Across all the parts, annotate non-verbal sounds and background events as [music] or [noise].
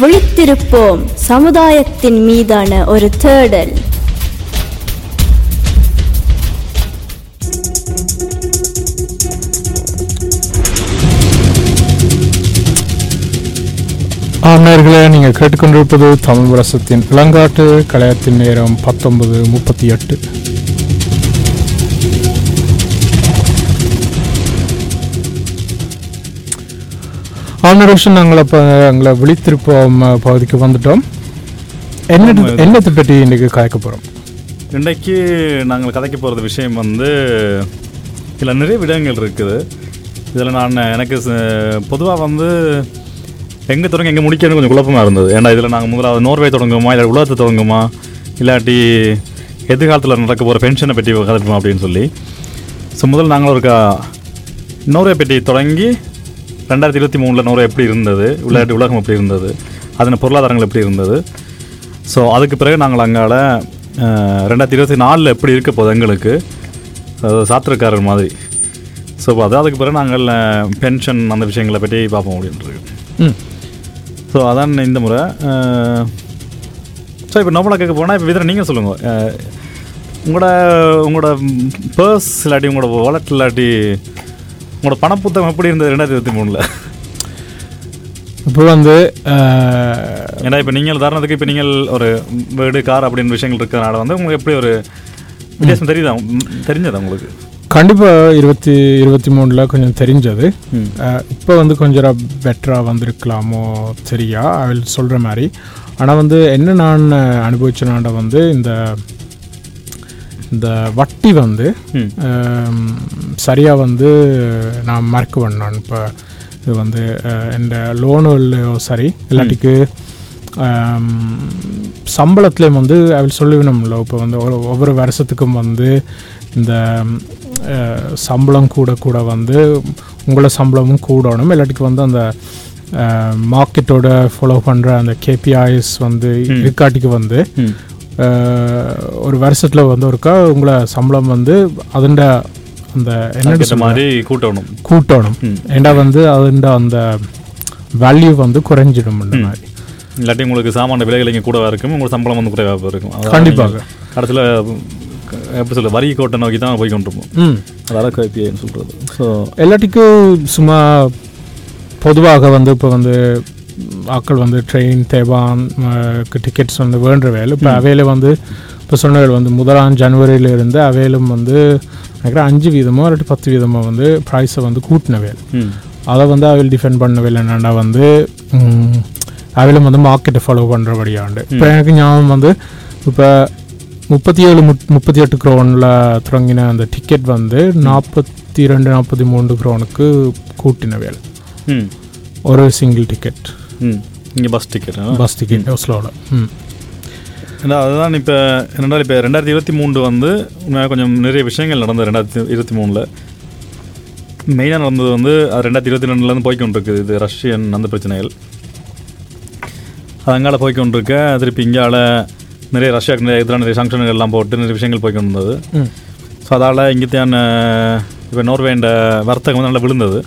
விழித்திருப்போம். சமுதாயத்தின் மீதான ஒரு தேடல். ஆமேர்களே நீங்கள் கேட்டுக்கொண்டிருப்பது தமிழ் முரசத்தின் இளங்காட்டு கலையத்தின் நேரம் பத்தொன்பது முப்பத்தி எட்டு. ஆமரோஷன் நாங்கள் அப்போ எங்களை விழித்திருப்போம் பகுதிக்கு வந்துட்டோம். என்ன. என்னத்தை பற்றி இன்றைக்கி காய்க்க போகிறோம் இன்றைக்கு நாங்கள் கதைக்க போகிறது விஷயம் வந்து இதில் நிறைய விடயங்கள் இருக்குது. இதில் நான் எனக்கு பொதுவாக வந்து எங்கே தொடங்க எங்கே முடிக்கணும்னு கொஞ்சம் குழப்பமாக இருந்தது. ஏன்னா இதில் நாங்கள் முதலாவது நோர்வே தொடங்குமா இல்லை உலகத்தை தொடங்குமா இல்லாட்டி எதிர்காலத்தில் நடக்க போகிற பென்ஷனை பற்றி கதைப்போம் அப்படின்னு சொல்லி. ஸோ முதல்ல நாங்கள் ஒரு நோர்வே பெட்டி தொடங்கி ரெண்டாயிரத்தி இருபத்தி மூணில் நோர்வே எப்படி இருந்தது? இல்லாட்டி உலகம் எப்படி இருந்தது? அதன் பொருளாதாரங்கள் எப்படி இருந்தது? ஸோ அதுக்கு பிறகு நாங்கள் அங்கால ரெண்டாயிரத்தி இருபத்தி நாலில் எப்படி இருக்க போகுது எங்களுக்கு? அதாவது சாத்திரக்காரர் மாதிரி. ஸோ அது அதுக்கு பிறகு நாங்கள் பென்ஷன் அந்த விஷயங்களை பற்றி பார்ப்போம் அப்படின்றது ஸோ அதான் இந்த முறை. ஸோ இப்போ நம்மளை கேட்க போனால் இப்போ விதரை நீங்கள் சொல்லுங்கள் உங்களோட உங்களோட பர்ஸ் இல்லாட்டி உங்களோட வாலெட் இல்லாட்டி உங்களோட பணப்புத்தகம் எப்படி இருந்தது ரெண்டாயிரத்தி இருபத்தி மூணில்? இப்போ வந்து ஏன்னா இப்போ நீங்கள் உதாரணத்துக்கு இப்போ நீங்கள் ஒரு வீடு கார் அப்படின்னு விஷயங்கள் இருக்கிறனால வந்து உங்களுக்கு எப்படி ஒரு வித்தியாசம் தெரியுதா? தெரிஞ்சதா உங்களுக்கு? கண்டிப்பாக இருபத்தி இருபத்தி மூணில் கொஞ்சம் தெரிஞ்சது. இப்போ வந்து கொஞ்சம் பெட்டராக வந்திருக்கலாமோ சரியா அவள் சொல்கிற மாதிரி. ஆனால் வந்து என்ன நான் அனுபவிச்சனாண்ட வந்து இந்த இந்த வட்டி வந்து. சரியாக வந்து நான் மறக்க பண்ணான் இப்போ இது வந்து எந்த லோனுலையோ சரி இல்லாட்டிக்கு சம்பளத்துலேயும் வந்து அவள் சொல்லிவினோம்ல இப்போ வந்து ஒவ்வொரு வருஷத்துக்கும் வந்து இந்த சம்பளம் கூட கூட வந்து உங்களோட சம்பளமும் கூடணும் இல்லாட்டிக்கு வந்து அந்த மார்க்கெட்டோட ஃபாலோ பண்ணுற அந்த கேபிஐஸ் வந்து. இருக்காட்டிக்கு வந்து ஒரு வருஷத்தில் வந்து ஒருக்கா உங்களை சம்பளம் வந்து அதுண்ட அந்த என்ன மாதிரி கூட்டணும். கூட்டணும். ஏண்டா வந்து அதுண்ட அந்த வேல்யூ வந்து குறைஞ்சிடும் இந்த. மாதிரி. இல்லாட்டி உங்களுக்கு சாமான விலைகள் இங்கே கூடவா இருக்கும்? உங்களுக்கு சம்பளம் வந்து குறைவாக இருக்கும்? கண்டிப்பாக. கடைசியில் எப்படி சொல்ல வரி கோட்டை நோக்கி தான் போய் கொண்டிருப்போம். அதாவது கேபிஐன்னு சொல்கிறது ஸோ எல்லாத்துக்கும் சும்மா பொதுவாக வந்து இப்போ வந்து ஆட்கள் வந்து ட்ரெயின் தேவான் டிக்கெட்ஸ் வந்து வேண்ட வேலை இப்போ அவையில் வந்து இப்போ சொன்னவர்கள் வந்து முதலாம் ஜனவரியில இருந்து அவையிலும் வந்து நினைக்கிறேன் அஞ்சு வீதமோ இல்லாட்டி பத்து வீதமோ வந்து ப்ரைஸை வந்து கூட்டின வேலை அதை வந்து அவையில் டிஃபெண்ட் பண்ணவே என்னென்னா வந்து அவையிலும் வந்து மார்க்கெட்டை ஃபாலோ பண்ணுறபடியாண்டு இப்போ எனக்கு ஞாபகம் வந்து இப்போ முப்பத்தி ஏழு முப் முப்பத்தி எட்டு க்ரோனில் தொடங்கின அந்த டிக்கெட் வந்து நாற்பத்தி ரெண்டு நாற்பத்தி மூன்று க்ரோனுக்கு கூட்டின வேலை ஒரு சிங்கிள் டிக்கெட் இங்கே பஸ் டிக்கெட் பஸ் டிக்கெட் ஒஸ்லோவில் ம். ஏன்னா அதுதான் இப்போ ரெண்டாயிரம் இப்போ ரெண்டாயிரத்தி இருபத்தி மூன்று வந்து கொஞ்சம் நிறைய விஷயங்கள் நடந்தது ரெண்டாயிரத்தி இருபத்தி மூணில். மெயினாக நடந்தது வந்து ரெண்டாயிரத்தி இருபத்தி ரெண்டுலேருந்து போய்க்கொண்டிருக்குது இது ரஷ்யன் அந்த பிரச்சனைகள். அது அங்கால போய்க்கொண்டிருக்க திருப்பி இங்கால நிறைய ரஷ்யாவுக்கு நிறைய எதிரான நிறைய சாங்ஷன்கள் எல்லாம் போட்டு நிறைய விஷயங்கள் ம். ஸோ அதால் இங்கேத்தான இப்போ நோர்வேண்ட வர்த்தகம் வந்து நல்லா விழுந்தது.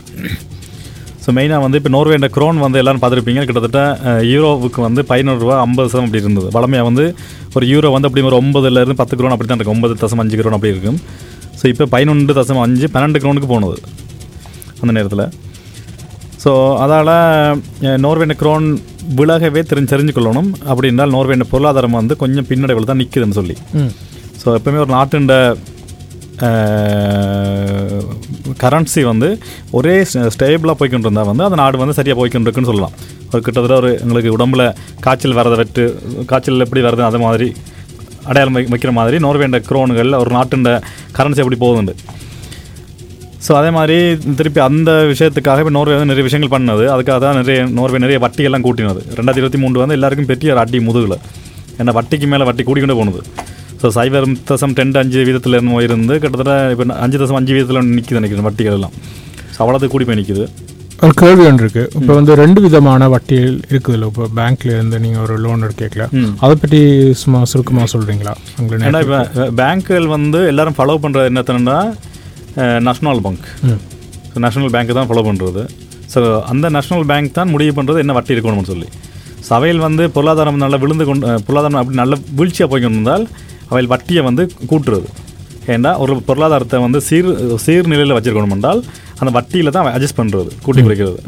ஸோ மெயினாக வந்து இப்போ நோர்வேண்ட க்ரோன் வந்து எல்லாரும் பார்த்துருப்பீங்க. கிட்டத்தட்ட யூரோவுக்கு வந்து பதினோரு ரூபா ஐம்பது சதம் அப்படி இருந்தது. வளமையாக வந்து ஒரு யூரோ வந்து அப்படி ஒரு ஒன்பதுலேருந்து பத்து க்ரோன் அப்படி தான் இருக்கும் ஒன்பது தசம் அஞ்சு க்ரோன் அப்படி இருக்கும். ஸோ இப்போ பதினொன்று தசம் அஞ்சு பன்னெண்டு க்ரோனுக்கு போனது அந்த நேரத்தில். ஸோ அதால் நோர்வேண்ட க்ரோன் விலகவே தெரிஞ்சு தெரிஞ்சு கொள்ளணும் அப்படி என்றால் நோர்வேண்ட பொருளாதாரம் வந்து கொஞ்சம் பின்னடைவில் தான் நிற்குதுன்னு சொல்லி. ஸோ எப்பவுமே ஒரு நாட்டுண்ட கரன்சி வந்து ஒரே ஸ்டேபிளாக போய்கிட்டு இருந்தால் வந்து அந்த நாடு வந்து சரியாக போய்கிட்டு இருக்குன்னு சொல்லலாம். ஒரு கிட்டத்தட்ட ஒரு எங்களுக்கு உடம்புல காய்ச்சல் வரதை வெட்டு காய்ச்சல் எப்படி வருது அது மாதிரி அடையாளம் வைக்கிற மாதிரி நோர்வேண்ட குரோன்களில் ஒரு நாட்டுண்ட கரன்சி எப்படி போகுதுண்டு. ஸோ அதே மாதிரி திருப்பி அந்த விஷயத்துக்காக இப்போ நோர்வே வந்து நிறைய விஷயங்கள் பண்ணது. அதுக்காக தான் நிறைய நோர்வே நிறைய வட்டியெல்லாம் கூட்டினது. ரெண்டாயிரத்தி இருபத்தி மூணு வந்து எல்லாருக்கும் பெரிய ஒரு அடி முதுகில். ஏன்னா வட்டிக்கு மேலே வட்டி கூட்டிக்கொண்டு போனது. ஸோ சைபர் தசம் ரெண்டு அஞ்சு வீதத்தில் இருந்து இருந்து கிட்டத்தட்ட இப்போ அஞ்சு தசம் அஞ்சு வீதத்தில் நிற்கிது நினைக்கிறேன் வட்டிகள் எல்லாம் ஸோ அவ்வளோது கூடி போய் நிற்கிது ஒரு கேள்வி ஒன்று இருக்கு. இப்போ வந்து ரெண்டு விதமான வட்டிகள் இருக்குதுல்ல. இப்போ பேங்க்ல இருந்து நீங்க ஒரு லோன் எடுக்கல. அதை பற்றி சும்மா சுருக்கமா சொல்றீங்களா? உங்களை ஏன்னா? இப்போ பேங்க்குகள் வந்து எல்லாரும் ஃபாலோ பண்ணுறது என்னத்தனா நேஷ்னல் பேங்க் நேஷனல் பேங்க் தான் ஃபாலோ பண்ணுறது ஸோ அந்த நேஷனல் பேங்க் தான் முடிவு பண்ணுறது என்ன வட்டி இருக்கணும்னு சொல்லி. ஸோ அவையில் வந்து பொருளாதாரம் நல்லா விழுந்து கொண்டு பொருளாதாரம் அப்படி நல்ல வீழ்ச்சியாக போய் கொண்டிருந்தால் அவையில் வட்டியை வந்து கூட்டுறது. ஏன்னா ஒரு பொருளாதாரத்தை வந்து சீர் சீர்நிலையில் வச்சிருக்கணும் என்றால் அந்த வட்டியில் தான் அட்ஜஸ்ட் பண்ணுறது கூட்டி குறைக்கிறது.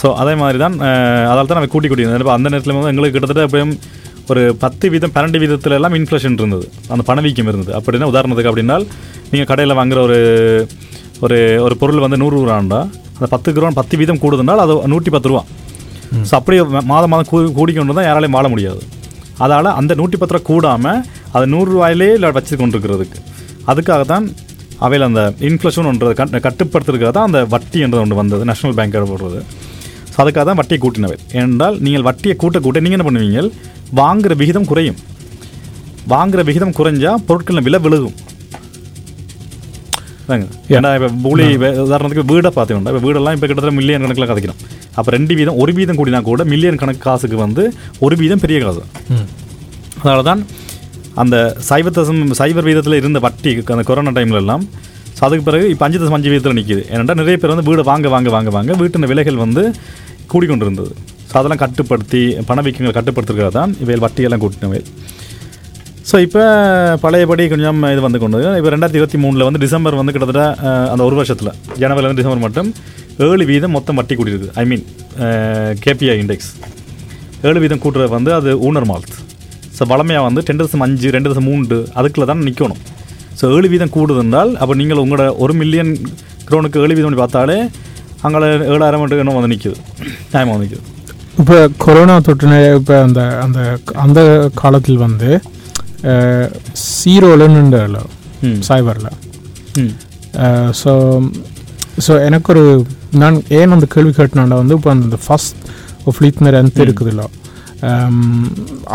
ஸோ அதே மாதிரி தான் அதால் தான் நம்ம கூட்டி கூட்டி அந்த நேரத்தில் வந்து எங்களுக்கு கிட்டத்தட்ட எப்பயும் ஒரு பத்து வீதம் பன்னெண்டு வீதத்துல எல்லாம் இன்ஃப்ளேஷன் இருந்தது. அந்த பணவீக்கம் இருந்தது. அப்படின்னா உதாரணத்துக்கு அப்படின்னால் நீங்கள் கடையில் வாங்குற ஒரு ஒரு ஒரு பொருள் வந்து நூறு ரூபாண்டா அந்த பத்து கிராம் பத்து வீதம் கூடுதுனால் அது நூற்றி பத்து ரூபா ஸோ அப்படியே மாதம் மாதம் கூ கூடிக்கொண்டு தான் யாராலையும் வாழ முடியாது. அதால் அந்த நூற்றி பத்து ரூபா கூடாமல் அது நூறு ரூபாயிலே இல்லை வச்சு கொண்டிருக்கிறதுக்கு. அதுக்காக தான் அவையில் அந்த இன்ஃப்ளேஷன் ஒன்றது கட் கட்டுப்படுத்துறதுக்காக தான் அந்த வட்டி என்றது ஒன்று வந்தது நேஷனல் பேங்க் போடுறது. ஸோ அதுக்காக தான் வட்டியை கூட்டினவை. ஏனென்றால் நீங்கள் வட்டியை கூட்ட கூட்ட நீங்கள் என்ன பண்ணுவீங்க? வாங்குற விகிதம் குறையும். வாங்குற விகிதம் குறைஞ்சா பொருட்களின் விலை விழுகும். ஏன்னா இப்போ பூலி உதாரணத்துக்கு வீடை பார்த்தீங்கன்னா இப்போ வீடெல்லாம் இப்போ கிட்டத்தட்ட மில்லியன் கணக்கில் கதைக்கிறோம். அப்போ ரெண்டு வீதம் ஒரு வீதம் கூடினா கூட மில்லியன் கணக்கு காசுக்கு வந்து ஒரு வீதம் பெரிய காசு. அதனால தான் அந்த சைபர் தசம் சைபர் வீதத்தில் இருந்த வட்டி அந்த கொரோனா டைம்ல எல்லாம் ஸோ அதுக்கு பிறகு இப்போ அஞ்சு தசம் அஞ்சு வீதத்தில் நிற்கிது ஏன்னா நிறைய பேர் வந்து வீடு வாங்க வாங்க வாங்க வாங்க வீட்டின் விலைகள் வந்து கூடிக்கொண்டு இருந்தது ஸோ அதெல்லாம் கட்டுப்படுத்தி பணவீக்கங்களை கட்டுப்படுத்துறதுக்காக தான் இவையில் வட்டியெல்லாம் கூட்டினவை. ஸோ இப்போ பழையபடி கொஞ்சம் இது வந்து கொண்டு இப்போ ரெண்டாயிரத்தி இருபத்தி மூணில் வந்து டிசம்பர் வந்து கிட்டத்தட்ட அந்த ஒரு வருஷத்தில் ஜனவரிலேருந்து டிசம்பர் மட்டும் ஏழு வீதம் மொத்தம் வட்டி கூட்டியிருக்கு ஐ மீன் கேபிஐ இண்டெக்ஸ் ஏழு வீதம் கூட்டுறது வந்து அது ஊனர் மால்த் ஸோ வளமையாக வந்து ரெண்டு தசம் அஞ்சு ரெண்டு தசம் மூன்று அதுக்குள்ள தான் நிற்கணும் ஸோ ஏழு வீதம் கூடுது என்றால் அப்போ நீங்கள் உங்களோட ஒரு மில்லியன் க்ரோனுக்கு ஏழு வீதம் பார்த்தாலே அங்கே ஏழாயிரம் மட்டும் இன்னும் வந்து நிற்குது நியாயமாக வந்து நிற்குது இப்போ கொரோனா தொற்று இப்போ அந்த அந்த அந்த காலத்தில் வந்து சீரோல நின்றல சைபரில் ஸோ ஸோ எனக்கு ஒரு நான் ஏன் அந்த கேள்வி கேட்டனால வந்து இப்போ அந்த ஃபஸ்ட் ஃப்ளீட்னர் அந்த இருக்குதுல்ல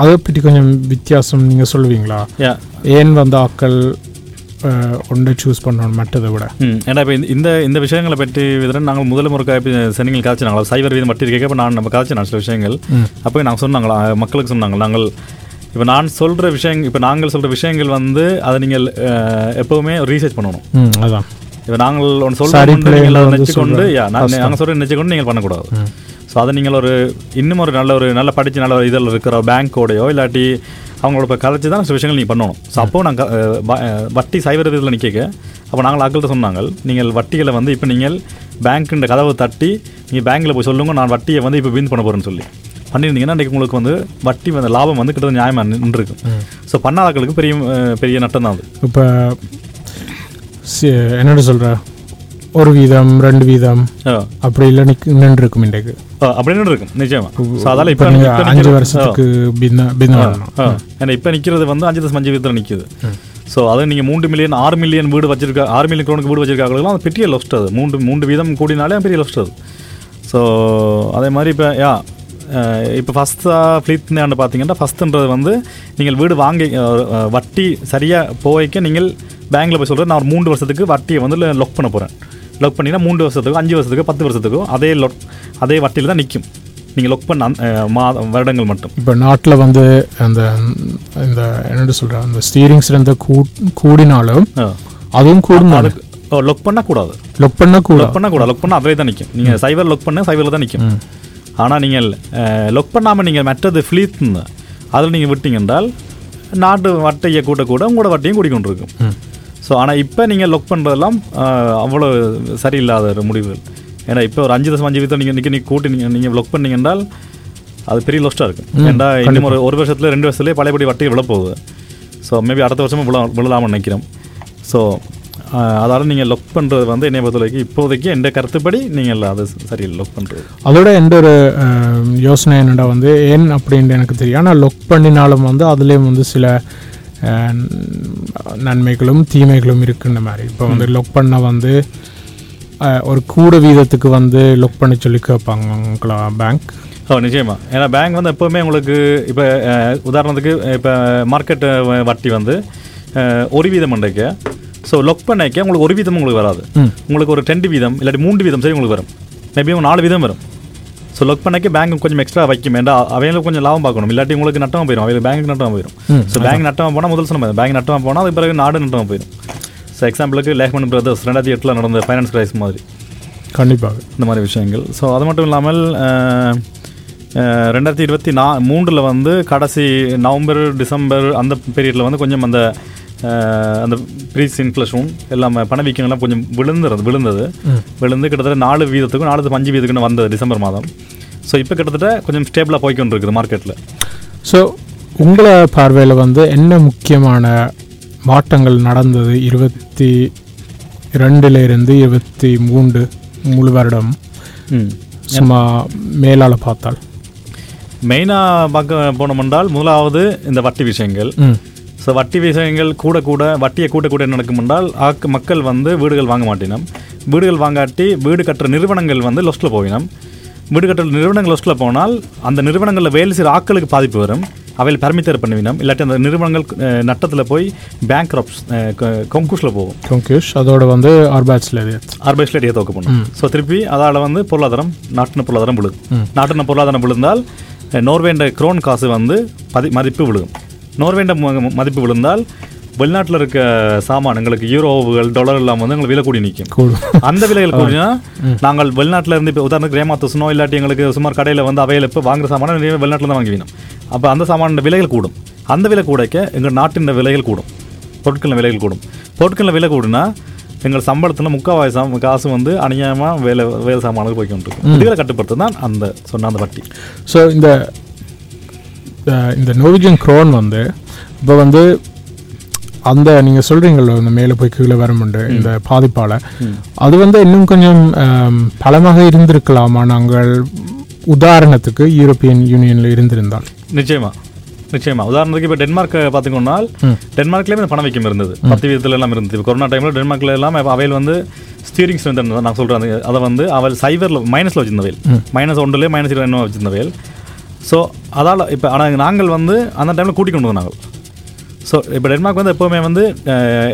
அதை பற்றி கொஞ்சம் வித்தியாசம் நீங்கள் சொல்லுவீங்களா? ஏன் வந்து ஆக்கள் ஒன்றை சூஸ் பண்ணணும் மற்றதை விட? ஏன்னா இப்போ இந்த இந்த விஷயங்களை பற்றி விதம் நாங்கள் முதல் முறை சென்னைகள் காய்ச்சினாங்களா? சைபர் வீதம் மட்டும் இருக்க இப்போ நான் நம்ம காய்ச்சினா சில விஷயங்கள். அப்போ நாங்கள் சொன்னாங்களா மக்களுக்கு சொன்னாங்க. நாங்கள் இப்போ நான் சொல்கிற விஷயங்கள் இப்போ நாங்கள் சொல்கிற விஷயங்கள் வந்து அதை நீங்கள் எப்பவுமே ரீசர்ச் பண்ணணும். அதான். இப்போ நாங்கள் ஒன்று சொல்கிறோம் நினச்சிக்கொண்டு. நாங்கள் சொல்கிற நினச்சிக்கொண்டு நீங்கள் பண்ணக்கூடாது. ஸோ அதை நீங்கள் ஒரு இன்னும் ஒரு நல்ல ஒரு நல்ல படித்து நல்ல ஒரு இதில் இருக்கிற பேங்க்கோடையோ இல்லாட்டி அவங்களோட இப்போ கலைச்சி தான் சில விஷயங்கள் நீங்கள் பண்ணணும். ஸோ அப்போ நாங்கள் வட்டி சைபர் இதில் நிற்க அப்போ நாங்கள் ஆக்கள்கிட்ட சொன்னாங்க நீங்கள் வட்டிகளை வந்து இப்போ நீங்கள் பேங்க்குன்ற கதவை தட்டி நீங்கள் பேங்க்கில் போய் சொல்லுங்க நான் வட்டியை வந்து இப்போ வின் பண்ண போகிறேன்னு சொல்லி. பண்ணியிருந்தீங்கன்னா இன்றைக்கி உங்களுக்கு வந்து வட்டி வந்து லாபம் வந்து கிட்டத்தட்ட நியாயமாக நின்றுருக்கு. ஸோ பண்ணாதாக்களுக்கு பெரிய பெரிய நட்டம் தான் அது. இப்போ என்னோட சொல்கிற ஒரு வீதம் ரெண்டு வீதம். அப்படி இல்லை நின்று இருக்கும் இன்றைக்கு. ஆ, அப்படின்னு இருக்கும் நிச்சயமா. அதால் இப்போ நீங்கள் அஞ்சு வருஷத்துக்கு பின்ன பின்ன. ஏன்னா இப்போ நிற்கிறது வந்து அஞ்சு தசம் அஞ்சு வீதத்தில் நிற்குது ஸோ அது நீங்கள் மூன்று மில்லியன் ஆறு மில்லியன் வீடு வச்சிருக்கா ஆறு மில்லியன் க்ரோனுக்கு வீடு வச்சிருக்காங்களும் அது பெரிய லொஸ்ட் அது. மூன்று மூன்று வீதம் கூடினாலே பெரிய லொஸ்ட் அது. ஸோ அதே மாதிரி இப்போ யா இப்போ ஃபஸ்ட்டாக ஃப்ளீட்னு பார்த்தீங்கன்னா ஃபஸ்ட்டுன்றது வந்து நீங்கள் வீடு வாங்கி வட்டி சரியாக போய்க்க நீங்கள் பேங்க்கில் போய் சொல்கிறேன் நான் ஒரு மூன்று வருஷத்துக்கு வட்டியை வந்து லொக் பண்ண போகிறேன் லொக் பண்ணிங்கன்னா மூன்று வருஷத்துக்கு அஞ்சு வருஷத்துக்கு பத்து வருஷத்துக்கும் அதே லொக் அதே வட்டியில் தான் நிற்கும் நீங்கள் லொக் பண்ண மாத வருடங்கள் மட்டும். இப்போ நாட்டில் வந்து அந்த இந்த என்னோட சொல்கிற அந்த ஸ்டீரிங் கூ கூடினாலும். அதுவும் அதுக்கு லொக் பண்ணக்கூடாது லொக் பண்ண கூட? லொக் பண்ணக்கூடாது லொக் பண்ண அதிலே தான் நிற்கும் நீங்கள் சைபர் லொக் பண்ண சைபரில் தான் நிற்கும். ஆனால் நீங்கள் லொக் பண்ணாமல் நீங்கள் மற்றது ஃப்ளீத் அதில் நீங்கள் விட்டீங்க என்றால் நாட்டு வட்டையை கூட்ட கூட உங்களோட வட்டியும் கூடிக்கொண்டு இருக்கும் ம். ஸோ ஆனால் இப்போ நீங்கள் லொக் பண்ணுறதெல்லாம் அவ்வளோ சரியில்லாத ஒரு முடிவுகள் ஏன்னா இப்போ ஒரு அஞ்சு தசம் அஞ்சு வீதம் நீங்கள் நிற்க நீங்கள் கூட்டி நீங்கள் நீங்கள் லொக் பண்ணீங்க என்றால் அது பெரிய லொஸ்ட்டாக இருக்கும். ம், ஏன்டா இன்னும் ஒரு ஒரு வருஷத்துல ரெண்டு வருஷத்துலேயே பழையபடி வட்டி விழப்போகுது ஸோ மேபி அடுத்த வருஷமும் விழ விழலாம்னு நினைக்கிறோம் ஸோ அதால் நீங்கள் லொக் பண்ணுறது வந்து என்னை பொறுத்த வரைக்கும் இப்போதைக்கு எந்த கருத்துப்படி நீங்கள் அது சரியில்லை லொக் பண்ணுறது அதோட எந்த ஒரு யோசனை என்னடா வந்து ஏன் அப்படின்ட்டு எனக்கு தெரியும். ஆனால் லொக் பண்ணினாலும் வந்து அதுலேயும் வந்து சில நன்மைகளும் தீமைகளும் இருக்குன்ற மாதிரி. இப்போ வந்து லொக் பண்ண வந்து ஒரு கூட வீதத்துக்கு வந்து லொக் பண்ணி சொல்லி கேட்பாங்களா பேங்க் ஓ நிச்சயமா. ஏன்னா பேங்க் வந்து எப்போவுமே உங்களுக்கு இப்போ உதாரணத்துக்கு இப்போ மார்க்கெட் வட்டி வந்து ஒரு வீதம் அன்றைக்கு ஸோ லொக் பண்ணைக்க உங்களுக்கு ஒரு வீதம் உங்களுக்கு வராது. உங்களுக்கு ஒரு ரெண்டு வீதம் இல்லாட்டி மூன்று வீதம் சரி உங்களுக்கு வரும். மேபி நாலு வீதம் வரும். ஸோ லொக் பண்ணைக்கு பேங்க் கொஞ்சம் எக்ஸ்ட்ரா வைக்கும். ஏன்டா அவைகளுக்கு கொஞ்சம் லாபம் பார்க்கணும். இல்லாட்டி உங்களுக்கு நட்டமாக போயிடும் அவைகளுக்கு பேங்க் நட்டமாக போயிடும் ஸோ பேங்க் நட்டமாக போனால் முதல் சொன்ன பேங்க் நட்டமாக போனால் அதுக்கு பிறகு நாடு நட்டமாக போயிடும் ஸோ எக்ஸாம்பிளுக்கு லேஹ்மன் பிரதர்ஸ் ரெண்டாயிரத்தி எட்டில் நடந்த ஃபைனான்ஸ் கிரைஸ் மாதிரி. கண்டிப்பாக. இந்த மாதிரி விஷயங்கள். ஸோ அது மட்டும் இல்லாமல் ரெண்டாயிரத்தி இருபத்தி நா மூன்றில் வந்து கடைசி நவம்பர் டிசம்பர் அந்த பீரியடில் வந்து கொஞ்சம் அந்த அந்த ப்ரீஸ் இன்ஃப்ளேஷன் எல்லாம் பணவீக்கங்கள்லாம் கொஞ்சம் விழுந்துறது விழுந்தது. விழுந்து கிட்டத்தட்ட நாலு வீதத்துக்கும் நாலு அஞ்சு வீதத்துக்குன்னு வந்தது டிசம்பர் மாதம். ஸோ இப்போ கிட்டத்தட்ட கொஞ்சம் ஸ்டேபிளாக போய்க்கொண்டு இருக்குது மார்க்கெட்டில் ஸோ உங்களை பார்வையில் வந்து என்ன முக்கியமான மாற்றங்கள் நடந்தது? இருபத்தி ரெண்டுல இருந்து இருபத்தி மூன்று முழு வருடம். சும்மா மேலால் பார்த்தால். மெயினாக பார்க்க போனோம்னால் முதலாவது இந்த வட்டி விஷயங்கள். ஸோ வட்டி விஷயங்கள் கூட கூட வட்டியை கூட கூட என்ன நடக்கும் என்றால் ஆக்கு மக்கள் வந்து வீடுகள் வாங்க மாட்டினோம். வீடுகள் வாங்காட்டி வீடு கட்டுற நிறுவனங்கள் வந்து லொஸ்ட்டில் போயினோம். வீடு கட்டுற நிறுவனங்கள் லொஸ்ட்டில் போனால் அந்த நிறுவனங்களில் வேலை செய்கிற ஆட்களுக்கு பாதிப்பு வரும். அவையில் பெர்மித்தர் பண்ணிவினோம். இல்லாட்டி அந்த நிறுவனங்கள் நட்டத்தில் போய் பேங்க் ரப்ஸ் கொங்குஷில் போகும். கங்கூஷ் அதோட வந்து ஆர்பைஸ்ல இடையே தோக்க பண்ணும் ஸோ திருப்பி அதால் வந்து பொருளாதாரம் நாட்டின பொருளாதாரம் விழுது நாட்டின பொருளாதாரம் விழுந்தால் நோர்வேண்ட குரோன் காசு வந்து பதி மதிப்பு விழுகும். நோர்வேண்ட மதிப்பு விழுந்தால் வெளிநாட்டில் இருக்க சாமான் எங்களுக்கு யூரோவுகள் டாலர் எல்லாம் வந்து எங்களுக்கு விலை கூடி நிற்கும் அந்த விலைகள் கூடினா நாங்கள் வெளிநாட்டில் இருந்து இப்போ உதாரணத்துக்கு ரேமாத்துசனோ இல்லாட்டி எங்களுக்கு சுமார் கடையில் வந்து அவையில் இப்போ வாங்குற சாமான நிறைய வெளிநாட்டில் தான் வாங்கி வேணும் அப்போ அந்த சாமான விலைகள் கூடும். அந்த விலை கூடைக்க எங்கள் நாட்டின் விலைகள் கூடும். பொருட்களின் விலைகள் கூடும். பொருட்களின் விலை கூடுனா எங்கள் சம்பளத்தில் முக்கால்வாசி சாம் காசு வந்து அநியாயமாக வேலை வேலை சாமானுக்கு போய்க்கொண்டு இருக்கும் இதுகளை கட்டுப்படுத்த தான் அந்த சொன்ன அந்த வட்டி. ஸோ இந்த இந்த நோவிஜன் க்ரோன் வந்து இப்போ வந்து அந்த நீங்கள் சொல்கிறீங்களோ இந்த மேலே போய் கீழே வரமுண்டு இந்த பாதிப்பால். அது வந்து இன்னும் கொஞ்சம் பலமாக இருந்திருக்கலாமா? நாங்கள் உதாரணத்துக்கு யூரோப்பியன் யூனியனில் இருந்திருந்தால். நிச்சயமா. நிச்சயமா. உதாரணத்துக்கு இப்போ டென்மார்க் பார்த்துக்கோன்னா டென்மார்க்லேயே இந்த பணவீக்கம் இருந்தது. பத்து விதத்துல எல்லாம் இருந்தது. இப்போ கொரோனா டைமில் டென்மார்க்ல எல்லாம் அவையில் வந்து ஸ்டீரிங் ஸ்ட்ரென்த் நான் சொல்கிறேன் அதை வந்து அவள் சைபரில் மைனஸில் வச்சிருந்தவையில். மைனஸ் ஒன்றுலேயே மைனஸ் என்ன வச்சிருந்தவையில். ஸோ அதால் இப்போ ஆனால் நாங்கள் வந்து அந்த டைமில் கூட்டி கொண்டு வந்தாங்க ஸோ இப்போ டென்மார்க் வந்து எப்போவுமே வந்து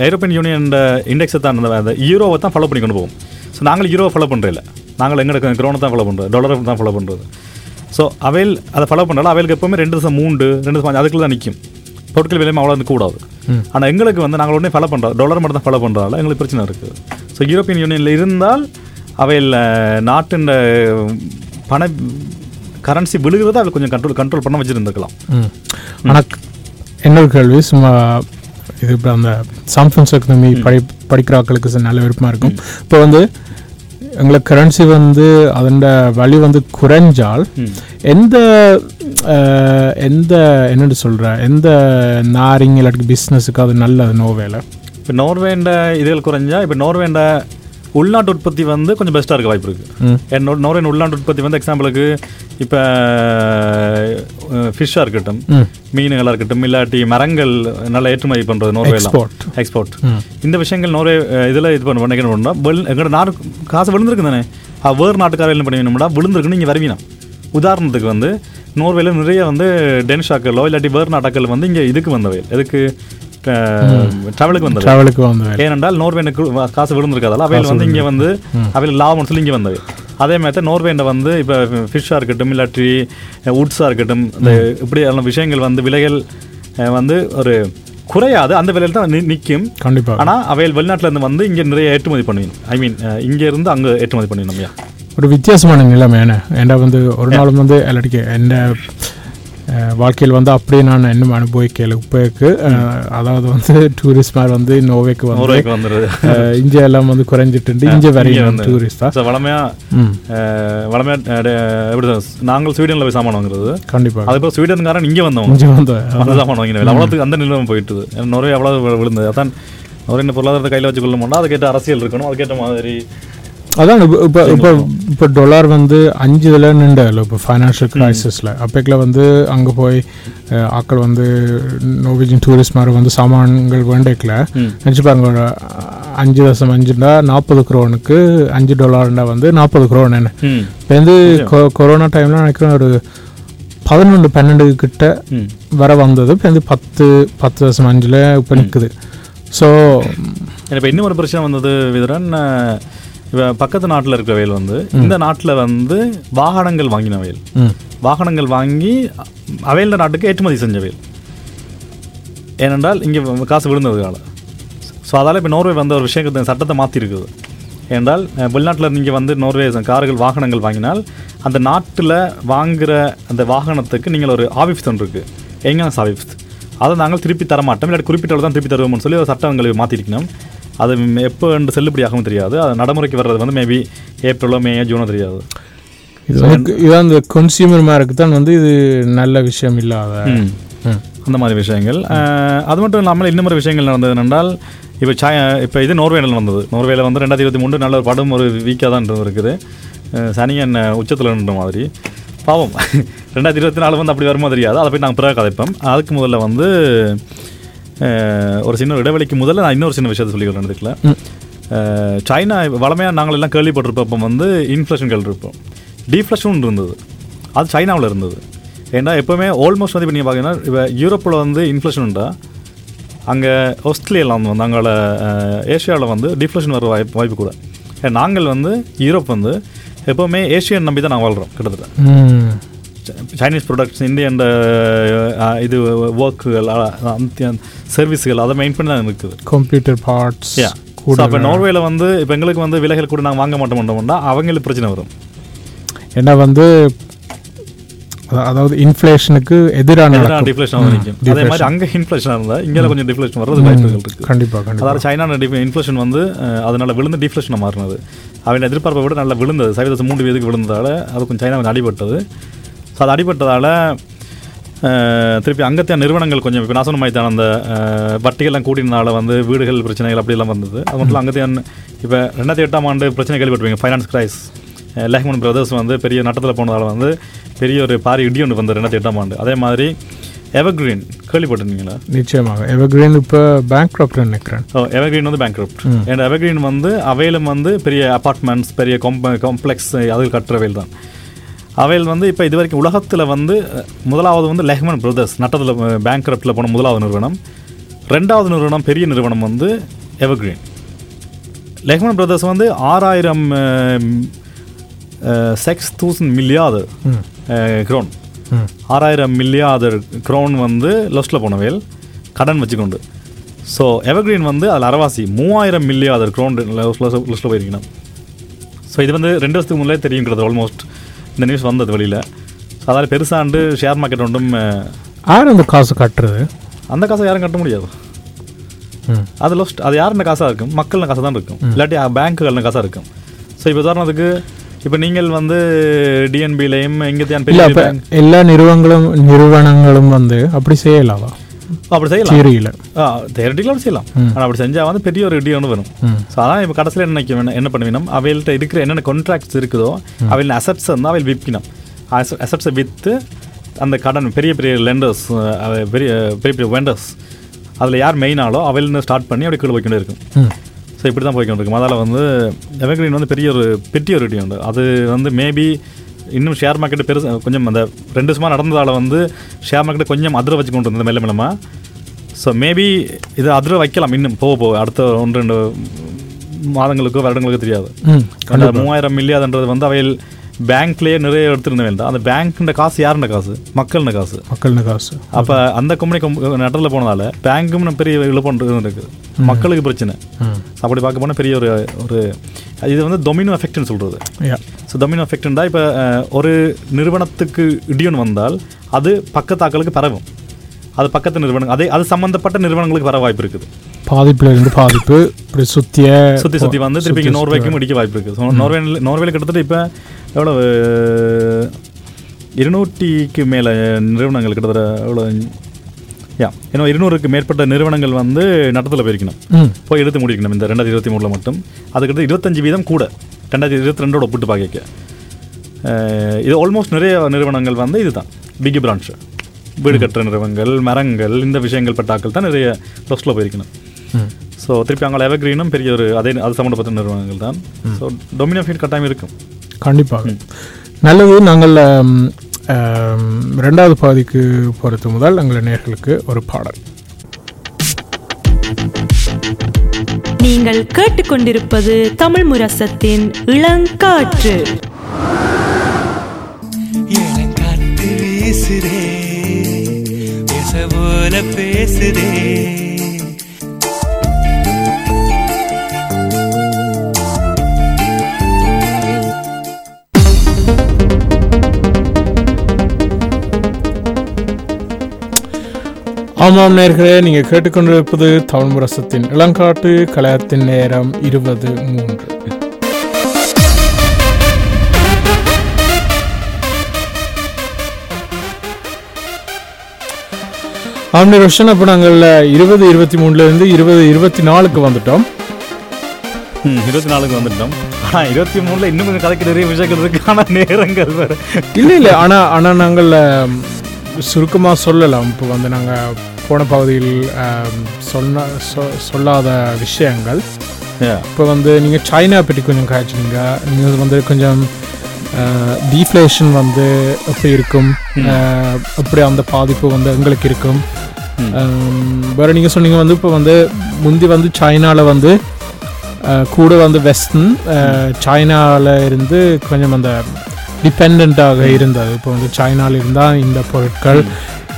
ஐரோப்பியன் யூனியன் இண்டெக்ஸை தான் அந்த யூரோவை தான் ஃபாலோ பண்ணி கொண்டு போவோம் ஸோ நாங்கள் யூரோவை ஃபாலோ பண்ணுறதில்ல நாங்கள் எங்களுக்கு க்ரோனை தான் ஃபாலோ பண்ணுறோம் டாலரை தான் ஃபாலோ பண்ணுறது ஸோ அவையில் அதை ஃபாலோ பண்ணாலும் அவைகளுக்கு எப்போவுமே ரெண்டு வருஷம் மூன்று ரெண்டு வருஷம் அதுக்குள்ள தான் நிற்கும் பொருட்கள் விலையுமே அவ்வளோ வந்து கூடாது. ஆனால் எங்களுக்கு வந்து நாங்கள் உடனே ஃபாலோ பண்ணுறோம் டாலர் மட்டும் தான் ஃபாலோ பண்ணுறதால எங்களுக்கு பிரச்சனை இருக்குது ஸோ யூரோப்பியன் யூனியனில் இருந்தால் அவையில் நாட்டின் பண கரன்சி விழுகிறத அவள் கொஞ்சம் கண்ட்ரோல் கண்ட்ரோல் பண்ண வச்சுருந்துருக்கலாம். ஆனால் என்னொரு கேள்வி? சும்மா இது இப்போ அந்த சாம்சங் எக்கனமி படி படிக்கிற ச- நல்ல விருப்பமாக இருக்கும். இப்போ வந்து எங்களுக்கு கரன்சி வந்து அதன் வழி வந்து குறைஞ்சால் எந்த எந்த என்னன்னு சொல்கிற எந்த நாரிங் இல்லாட்டி பிஸ்னஸுக்கு அது நல்லது நோவேல? இப்போ நோர்வேண்ட இதுகள் குறைஞ்சா இப்போ நோர்வேண்ட உள்நாட்டு உற்பத்தி வந்து கொஞ்சம் பெஸ்ட்டாக இருக்க வாய்ப்பு இருக்குது நோர்வேண்ட் உள்நாட்டு உற்பத்தி வந்து எக்ஸாம்பிளுக்கு இப்போ ஃபிஷ்ஷாக இருக்கட்டும் மீன்களாக இருக்கட்டும் இல்லாட்டி மரங்கள் நல்லா ஏற்றுமதி பண்ணுறது நோர்வேலாம். எக்ஸ்போர்ட். இந்த விஷயங்கள் நோர்வே இதில் இது பண்ண பண்ணா வெள் எங்களோட நாடு காசு விழுந்திருக்கு தானே? வேறு நாட்டுக்காரர் என்ன பண்ணுவீங்கன்னா விழுந்திருக்குன்னு நீங்கள் வருவீனா. உதாரணத்துக்கு வந்து நோர்வேல நிறைய வந்து டெனிஷ் ஆக்களோ இல்லாட்டி வேறு நாட்டாக்கள் வந்து இங்கே இதுக்கு வந்தவை. எதுக்கு? ட்ராவலுக்கு வந்தவை. ட்ராவலுக்கு வந்து வேலை ஏனென்றால் நோர்வேனுக்கு காசு விழுந்திருக்காதால அவையில் வந்து இங்கே வந்து அவையில் லாபம் சொல்லி இங்கே வந்தவை. அதே மாதிரி நோர்வேண்ட வந்து இப்போ ஃபிஷ்ஷாக இருக்கட்டும் இல்லாட்டி உட்ஸாக இருக்கட்டும் இந்த இப்படியான விஷயங்கள் வந்து விலைகள் வந்து ஒரு குறையாது. அந்த விலையில் தான் நிற்கும் கண்டிப்பாக ஆனால் அவையில் வெளிநாட்டுல இருந்து வந்து இங்கே நிறைய ஏற்றுமதி பண்ணுவீங்க ஐ மீன் இங்கே இருந்து அங்கே ஏற்றுமதி பண்ணுவீங்க ஐயா. ஒரு வித்தியாசமான நிலைமை என்ன? ஏன்டா வந்து ஒரு நாளும் வந்து இல்லாட்டிக்கு என்ன வாழ்க்கையில் வந்து அப்படியே நான் இன்னும் அனுபவிக்கல. இப்போக்கு அதாவது வந்து டூரிஸ்ட் மாதிரி வந்து நோவேக்கு வந்து இங்க எல்லாம் வந்து குறைஞ்சிட்டு இங்கே வரையும் டூரிஸ்டா வளமையாக வளமையாக எப்படி? நாங்கள் ஸ்வீடனில் போய் சாமான் வாங்குறது. கண்டிப்பாக. அதுக்கப்புறம் ஸ்வீடன்காரன் இங்கே வந்தவங்க இங்கே வந்து அந்த சாமான் வாங்கினேன் அவ்வளோத்துக்கு அந்த போயிட்டுது. ஏன்னா நுரைய அவ்வளோ விழுந்தது. அதான் நுரைய பொருளாதாரத்தை கையில் வச்சு கொள்ள மாட்டோம் அதுக்கேற்ற அரசியல் இருக்கணும். அதுக்கேற்ற மாதிரி அதான் இப்போ இப்போ இப்போ இப்போ டொலார் வந்து அஞ்சு இதில் நின்றல இப்போ ஃபைனான்ஷியல் கிரைசிஸில் அப்போக்கில் வந்து அங்கே போய் அஹ், ஆட்கள் வந்து நோவிஜன் டூரிஸ்ட் மாதிரி வந்து சாமான்கள் வேண்டிக்கல. நினச்சி பாருங்க அஞ்சு தசம் அஞ்சுண்டா நாற்பது குரோனுக்கு அஞ்சு டாலர்ண்டா வந்து நாற்பது குரோன் என்ன? இப்போ வந்து கொரோனா டைமில் நினைக்கிறேன் ஒரு பதினொன்று பன்னெண்டு கிட்ட வர வந்தது. இப்போ வந்து பத்து பத்து தசம் அஞ்சில் இப்போ நிற்குது ஸோ இப்போ இன்னும் ஒரு பிரச்சனை வந்தது விதுரன்? இப்போ பக்கத்து நாட்டில் இருக்கிற வயல் வந்து இந்த நாட்டில் வந்து வாகனங்கள் வாங்கின வயல். வாகனங்கள் வாங்கி அவையில் நாட்டுக்கு ஏற்றுமதி செஞ்ச வயல். ஏனென்றால் இங்கே காசு விழுந்ததுனால. ஸோ அதால் இப்போ நோர்வே வந்த ஒரு விஷயத்தை சட்டத்தை மாற்றிருக்குது அஹ், வெளிநாட்டில் நீங்கள் வந்து நோர்வே கார்கள் வாகனங்கள் வாங்கினால் அந்த நாட்டில் வாங்குற அந்த வாகனத்துக்கு நீங்கள் ஒரு ஆஃபீஸ் ஒன்று இருக்குது எங்கேனா ஆஃபீஸ் அதை நாங்கள் திருப்பி தர மாட்டோம் இல்லாட்டி குறிப்பிட்ட அளவு தான் திருப்பி தருவோம்னு சொல்லி ஒரு சட்டங்களை மாற்றிருக்கணும் அது எப்போ என்று செல்லுபடியாகவும் தெரியாது. அது நடைமுறைக்கு வர்றது வந்து மேபி ஏப்ரலோ மே ஜூனோ தெரியாது. இது இதான் இந்த கன்சியூமர் மேருக்கு தான் வந்து இது நல்ல விஷயம் இல்லாத. அந்த மாதிரி விஷயங்கள். அது மட்டும் இல்லாமல் இன்னும் ஒரு விஷயங்கள் நடந்தது என்றால் இப்போ சாய் இப்போ இது நோர்வேல வந்தது நோர்வேல வந்து ரெண்டாயிரத்தி இருபத்தி மூணு நல்ல ஒரு படம் ஒரு வீக்காக தான் இருக்குது. சனியன் உச்சத்தில் நின்ற மாதிரி. பாவம். [laughs] ரெண்டாயிரத்தி இருபத்தி நாலு வந்து அப்படி வருமா தெரியாது. அதை போய் நாங்கள் பிறகு கதைப்போம். அதுக்கு முதல்ல வந்து ஒரு சின்ன இடைவெளிக்கு முதல்ல நான் இன்னொரு சின்ன விஷயத்தை சொல்லி நடந்துக்கல. சைனா வளமையாக நாங்கள் எல்லாம் கேள்விப்பட்டிருப்பப்போ வந்து இன்ஃப்ளேஷன் கேள்விப்போம் டீஃப்ளேஷன் இருந்தது. அது சைனாவில் இருந்தது. ஏன்னா எப்போவுமே ஆல்மோஸ்ட் வந்து இப்போ நீங்கள் பார்த்தீங்கன்னா இப்போ யூரோப்பில் வந்து இன்ஃப்ளேஷன் உண்டா? அங்கே ஆஸ்திரேலியாவில் வந்து அங்கே ஏஷியாவில் வந்து டிஃப்ளேஷன் வர வாய்ப்பு வாய்ப்பு கூட. நாங்கள் வந்து யூரோப் வந்து எப்போவுமே ஏஷியன் நம்பி தான் நாங்கள் வாழ்கிறோம் கிட்டத்தட்ட சைனீஸ் ப்ராடக்ட்ஸ் இந்தியன் இது ஒர்க்குகள் சர்வீஸுகள் அதை மெயின் பண்ணி தான் இருக்குது. கம்ப்யூட்டர் பார்ட்ஸ் யா அப்போ நோர்வேல வந்து இப்போ எங்களுக்கு வந்து விலைகள் கூட நாங்கள் வாங்க மாட்டோம்னா அவங்களுக்கு பிரச்சனை வரும். ஏன்னா வந்து அத- அதாவது இன்ஃப்ளேஷனுக்கு எதிரான. டிஃப்ளேஷன் நிற்கும். அதே மாதிரி அங்கே இன்ஃப்ளேஷன் இருந்தால் இங்கே கொஞ்சம் டிஃப்ளேஷன் வர்றது வாய்ப்புகள் இருக்குது கண்டிப்பா கண்டிப்பா. அதாவது சைனா இன்ஃப்ளேஷன் வந்து அதனால விழுந்து டிஃப்ளேஷனாக மாறினது. அவன் எதிர்பார்ப்பை விட நல்லா விழுந்தது. சைவதசம் மூன்று வீதுக்கு விழுந்ததால அது கொஞ்சம் சைனா கொஞ்சம் அடிபட்டது. ஸோ அது அடிபட்டதால் திருப்பி அங்கத்திய நிறுவனங்கள் கொஞ்சம் இப்போ நான் சொன்ன மாதிரி தான் அந்த வட்டிகள்லாம் கூட்டினால வந்து வீடுகள் பிரச்சனைகள் அப்படியெல்லாம் வந்தது. அது மட்டும் அங்கத்தியான் இப்போ ரெண்டாயிரத்தி எட்டாம் ஆண்டு பிரச்சனை கேள்விப்பட்டிருப்பீங்க ஃபைனான்ஸ் கிரைஸ் லெஹ்மன் பிரதர்ஸ் வந்து பெரிய நட்டத்தில் போனதால வந்து பெரிய ஒரு பாரி இடி ஒன்று வந்தது ரெண்டாயிரத்தி எட்டாம் ஆண்டு. அதே மாதிரி எவர்கிரீன் கேள்விப்பட்டிருந்தீங்களா நிச்சயமாக. எவர்கிரீன் இப்போ பேங்க் நினைக்கிறேன். ஓ எவர்கிரீன் வந்து பேங்க்ரப்ட் அண்ட் எவர்கிரீன் வந்து அவையிலும் வந்து பெரிய அப்பார்ட்மெண்ட்ஸ் பெரிய காம்ப்ளெக்ஸ் அது கட்டுறவையில் தான் அவையில் வந்து இப்போ இது வரைக்கும் உலகத்தில் வந்து முதலாவது வந்து லெஹ்மன் பிரதர்ஸ் நட்டத்தில் பேங்க்ரப்டில் போன முதலாவது நிறுவனம். ரெண்டாவது நிறுவனம் பெரிய நிறுவனம் வந்து எவர்கிரீன் லெஹ்மன் பிரதர்ஸ் வந்து ஆறாயிரம் செக்ஸ் தௌசண்ட் மில்லியாது க்ரோன் ஆறாயிரம் மில்லியாதர் க்ரௌன் வந்து லொஸ்ட்டில் போனவேல் கடன் வச்சுக்கொண்டு. ஸோ எவர்கிரீன் வந்து அதில் அரவாசி மூவாயிரம் மில்லியாதர் க்ரௌன் லிஸ்ட்டில் போயிருக்கணும். ஸோ இது வந்து ரெண்டு வருஷத்துக்கு முன்னே தெரியுங்கிறது ஆல்மோஸ்ட் இந்த நியூஸ் வந்தது வெளியில். அதால் பெருசாண்டு ஷேர் மார்க்கெட் ஒன்றும் யார் அந்த காசு கட்டுறது? அந்த காசை யாரும் கட்ட முடியாது. அது லொஸ்ட் அது யாருன்ற காசாக இருக்கும்? மக்கள்ன காசாக தான் இருக்கும். இல்லாட்டி பேங்க்குகள்ன காசாக இருக்கும். ஸோ இப்போ உதாரணத்துக்கு இப்போ நீங்கள் வந்து டிஎன்பிலையும் பேங்க் எல்லா நிறுவனங்களும் நிறுவனங்களும் வந்து அப்படி செய்யலாவா? அப்படி செய்யலாம். தேரட்டிக்கலாக செய்யலாம். ஆனால் அப்படி செஞ்சால் வந்து பெரிய ஒரு இடி ஒன்று வரும். ஸோ அதான் இப்போ கடைசியில் என்ன நினைக்க என்ன பண்ணுவீங்கன்னா அவைகள்ட்ட இருக்கிற என்னென்ன கான்ட்ராக்ட்ஸ் இருக்குதோ அவையில் அசட்ஸ் வந்து அவையில் விற்கணும். அசட்ஸை விற்று அந்த கடன் பெரிய பெரிய லெண்டர்ஸ் பெரிய பெரிய பெரிய வெண்டர்ஸ் அதில் யார் மெயினாலோ அவையிலேருந்து ஸ்டார்ட் பண்ணி அப்படி கீழே போய்க்கொண்டே இருக்கும். ஸோ இப்படி தான் போய்க்கொண்டு இருக்கும் அதில் வந்து எவர்கிரீன் வந்து பெரிய ஒரு பெரிய ஒரு இடி உண்டு. அது வந்து மேபி இன்னும் ஷேர் மார்க்கெட் பெருசு கொஞ்சம் அந்த ரெண்டு வருஷமாக நடந்ததால் வந்து ஷேர் மார்க்கெட் கொஞ்சம் அதிர வச்சு கொண்டு வந்தது மெல்ல மெல்லமா. ஸோ மேபி இது அதிர வைக்கலாம் இன்னும் போக போக. அடுத்த ஒன்று ரெண்டு மாதங்களுக்கோ வருடங்களுக்கோ தெரியாது. மூவாயிரம் மில்லியாதுன்றது வந்து அவையில் பேங்க்லேயே நிறைய எடுத்திருந்த வேண்டாம். அந்த பேங்க்ன்ற காசு யாருன்ற காசு? மக்கள்ன காசு. மக்கள்னு காசு. அப்போ அந்த கம்பெனி நட்டத்தில் போனதால பேங்க்கும் பெரிய இழப்பு இருக்குது மக்களுக்கு பிரச்சனை. அப்படி பார்க்க போனால் பெரிய ஒரு ஒரு இது வந்து டொமினோ எஃபெக்ட்னு சொல்கிறது யா ஸோ டொமினோ எஃபெக்ட்னா இப்போ ஒரு நிறுவனத்துக்கு இடியன் வந்தால் அது பக்கத்தாக்களுக்கு பரவும். அது பக்கத்து நிறுவனம் அதே அது சம்மந்தப்பட்ட நிறுவனங்களுக்கு வர வாய்ப்பு இருக்குது. பாதிப்புல இருந்து பாதிப்பு இப்படி சுத்திய சுற்றி சுற்றி வந்து திருப்பி நோர்வேக்கும் இடிக்க வாய்ப்பு இருக்குது. ஸோ நோர்வே நோர்வேல கிட்டத்தட்ட இப்போ எவ்வளோ இருநூற்றிக்கு மேலே நிறுவனங்கள் கிட்டத்தட்ட எவ்வளோ யா ஏன்னா இருநூறுக்கு மேற்பட்ட நிறுவனங்கள் வந்து நட்டத்தில் போயிருக்கணும். போய் எடுத்து முடிக்கணும் இந்த ரெண்டாயிரத்தி இருபத்தி மூணில் மட்டும். அதுக்கிட்ட இருபத்தஞ்சு வீதம் கூட ரெண்டாயிரத்தி இருபத்தி ரெண்டோட ஒப்பிட்டு பார்க்க இது ஆல்மோஸ்ட் நிறைய நிறுவனங்கள் வந்து இதுதான் பிக் பிரான்ச் வீடு கட்டுற நிறுவனங்கள் மரங்கள் இந்த விஷயங்கள் பட்டாக்கள் தான் நிறைய ப்ளஸில் போயிருக்கணும். ஸோ திருப்பி அங்கே எவர்கிரீனும் பெரிய ஒரு அதே அது சம்மந்தப்பட்ட நிறுவனங்கள் தான். ஸோ டொமினோ ஃபீட் கட்டாயம் இருக்கும். கண்டிப்பாக. நல்லது நாங்கள் ரெண்டாவது பகுதிக்கு போகிறது முதல் எங்கள் நேர்களுக்கு ஒரு பாடல். நீங்கள் கேட்டுக்கொண்டிருப்பது தமிழ் முரசத்தின் இளங்காற்று. இளங்காற்று வீசுதே பேச போல ஆமாம் நேர்களே நீங்கள் கேட்டுக்கொண்டிருப்பது தமிழ் முரசத்தின் இளங்காட்டு கலையத்தின் நேரம் இருபது மூன்று. ஆம்னி ரோஷன் அப்போ நாங்கள் இருபது இருபத்தி மூணுலேருந்து இருபது இருபத்தி நாலுக்கு வந்துட்டோம். இருபத்தி நாலுக்கு வந்துட்டோம். ஆனால் இருபத்தி மூணில் இன்னும் கொஞ்சம் கதைக்கு நிறைய விஷயங்கள் இருக்கு. ஆனால் நேரங்கள் வேறு. இல்லை இல்லை. ஆனால் ஆனால் நாங்கள் சுருக்கமாக சொல்லலாம். இப்போ வந்து நாங்கள் போன பகுதியில் சொன்ன சொல்லாத விஷயங்கள். இப்போ வந்து நீங்கள் சைனா பற்றி கொஞ்சம் காய்ச்சினீங்க நீங்கள் வந்து கொஞ்சம் டீஃப்ளேஷன் வந்து எப்படி இருக்கும்? அஹ், எப்படி அந்த பாதிப்பு வந்து எங்களுக்கு இருக்கும்? வேற நீங்கள் சொன்னீங்க வந்து இப்போ வந்து முந்தி வந்து சைனாவில் வந்து கூட வந்து வெஸ்டர்ன் சைனாவில் இருந்து கொஞ்சம் அந்த டிபெண்ட்டாக இருந்தது. இப்போ வந்து சைனாவில் இருந்தால் இந்த பொருட்கள்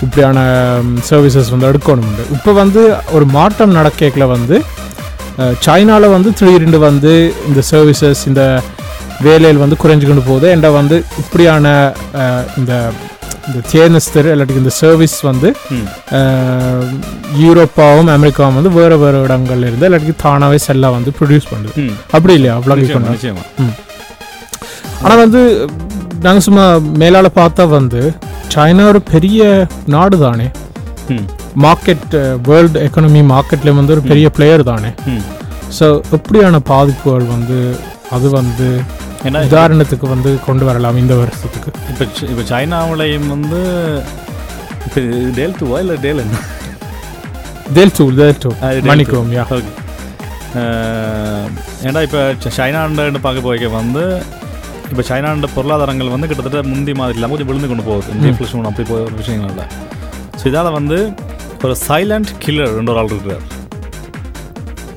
இப்படியான சர்வீசஸ் வந்து எடுக்கணும் இப்போ வந்து ஒரு மாற்றம் நடக்கல வந்து சைனாவில் வந்து திடீர்னு வந்து இந்த சர்வீசஸ் இந்த வேலையில் வந்து குறைஞ்சிக்கொண்டு போகுது. என்ற வந்து இப்படியான இந்த இந்த தேர்னஸ்தர் இல்லாட்டி இந்த சர்வீஸ் வந்து யூரோப்பாவும் அமெரிக்காவும் வந்து வேறு வேறு இடங்கள்ல இருந்து இல்லாட்டி தானாகவே செல்லாக வந்து ப்ரொடியூஸ் பண்ணுது. அப்படி இல்லையா? அவ்வளோ ஆனால் வந்து நாங்கள் சும்மா மேலால் பார்த்தா வந்து சைனா ஒரு பெரிய நாடு தானே மார்க்கெட் வேர்ல்டு எக்கனாமி மார்க்கெட்ல வந்து ஒரு பெரிய பிளேயர் தானே? ஸோ எப்படியான பாதிப்புகள் வந்து அது வந்து உதாரணத்துக்கு வந்து கொண்டு வரலாம் இந்த வருஷத்துக்கு? இப்போ இப்போ சைனாவிலையும் வந்து இப்போ டேல் டூவா இல்லை டேல் என்ன? தேல் டூ தேல் டூ. மன்னிக்கவும் யா ஓகே. ஏன்னா இப்போ சைனாண்டு பார்க்க போய்க்க வந்து இப்போ சைனாண்ட பொருளாதாரங்கள் வந்து கிட்டத்தட்ட முந்தி மாதிரி இல்லாமல் கொஞ்சம் விழுந்து கொண்டு போகுது. இன்ஃப்ளேஷன் அப்படி போகிற விஷயங்கள் இல்லை ஸோ இதால் வந்து ஒரு சைலண்ட் கில்லர் ரெண்டு ஒரு ஆள் இருக்கிறார்.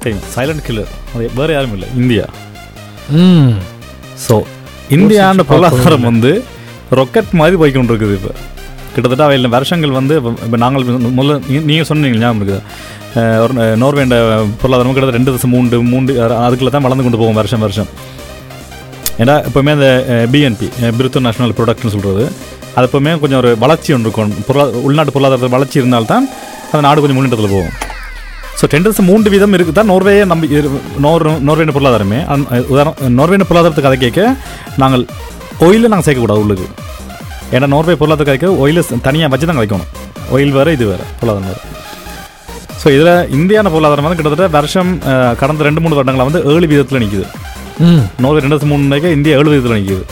தெரியும் சைலண்ட் கில்லர் அது வேறு யாரும் இல்லை. இந்தியா. ம். ஸோ இந்தியாண்ட பொருளாதாரம் வந்து ரொக்கெட் மாதிரி போய் கொண்டு இருக்குது இப்போ. கிட்டத்தட்ட அவையில் வருஷங்கள் வந்து இப்போ நாங்கள் முதல்ல நீங்கள் சொன்னீங்க ஞாபகம் இருக்குது. ஒரு நோர்வேண்ட பொருளாதாரம் கிட்டத்தட்ட ரெண்டு தசம் மூன்று மூன்று அதுக்குள்ள தான் வளர்ந்து கொண்டு போகும் வருஷம் வருஷம். ஏன்னா எப்போவுமே அந்த பிஎன்பி பிரித்து நேஷனல் ப்ரொடக்ட்னு சொல்கிறது அது எப்போவுமே கொஞ்சம் ஒரு வளர்ச்சி ஒன்று இருக்கும். பொருளா உள்நாட்டு பொருளாதாரத்தில் வளர்ச்சி இருந்தால்தான் அந்த நாடு கொஞ்சம் முன்னேற்றத்தில் போகும். ஸோ டெண்டர்ஸ் மூன்று வீதம் இருக்குது? தான் நோர்வேயை நம்பி இரு- நோர் நோர்வேன பொருளாதாரமே. உதாரணம் நோர்வேன பொருளாதாரத்துக்கு கதை கேட்க நாங்கள் ஒயிலில் நாங்கள் சேர்க்கக்கூடாது உள்ளுக்கு. ஏன்னா நோர்வே பொருளாதார கதைக்க ஒயிலில் தனியாக வச்சு தான் கிடைக்கணும் ஒயில் வேறு இது வேறு பொருளாதாரம் வேறு. ஸோ இதில் இந்தியான பொருளாதாரம் வந்து கிட்டத்தட்ட வருஷம் கடந்த ரெண்டு மூணு வருடங்களில் வந்து ஏழு வீதத்தில் நிற்குது நோர்வே ரெண்டு மூணு நினைக்க இந்தியா ஏழு வீதத்தில் நிற்குது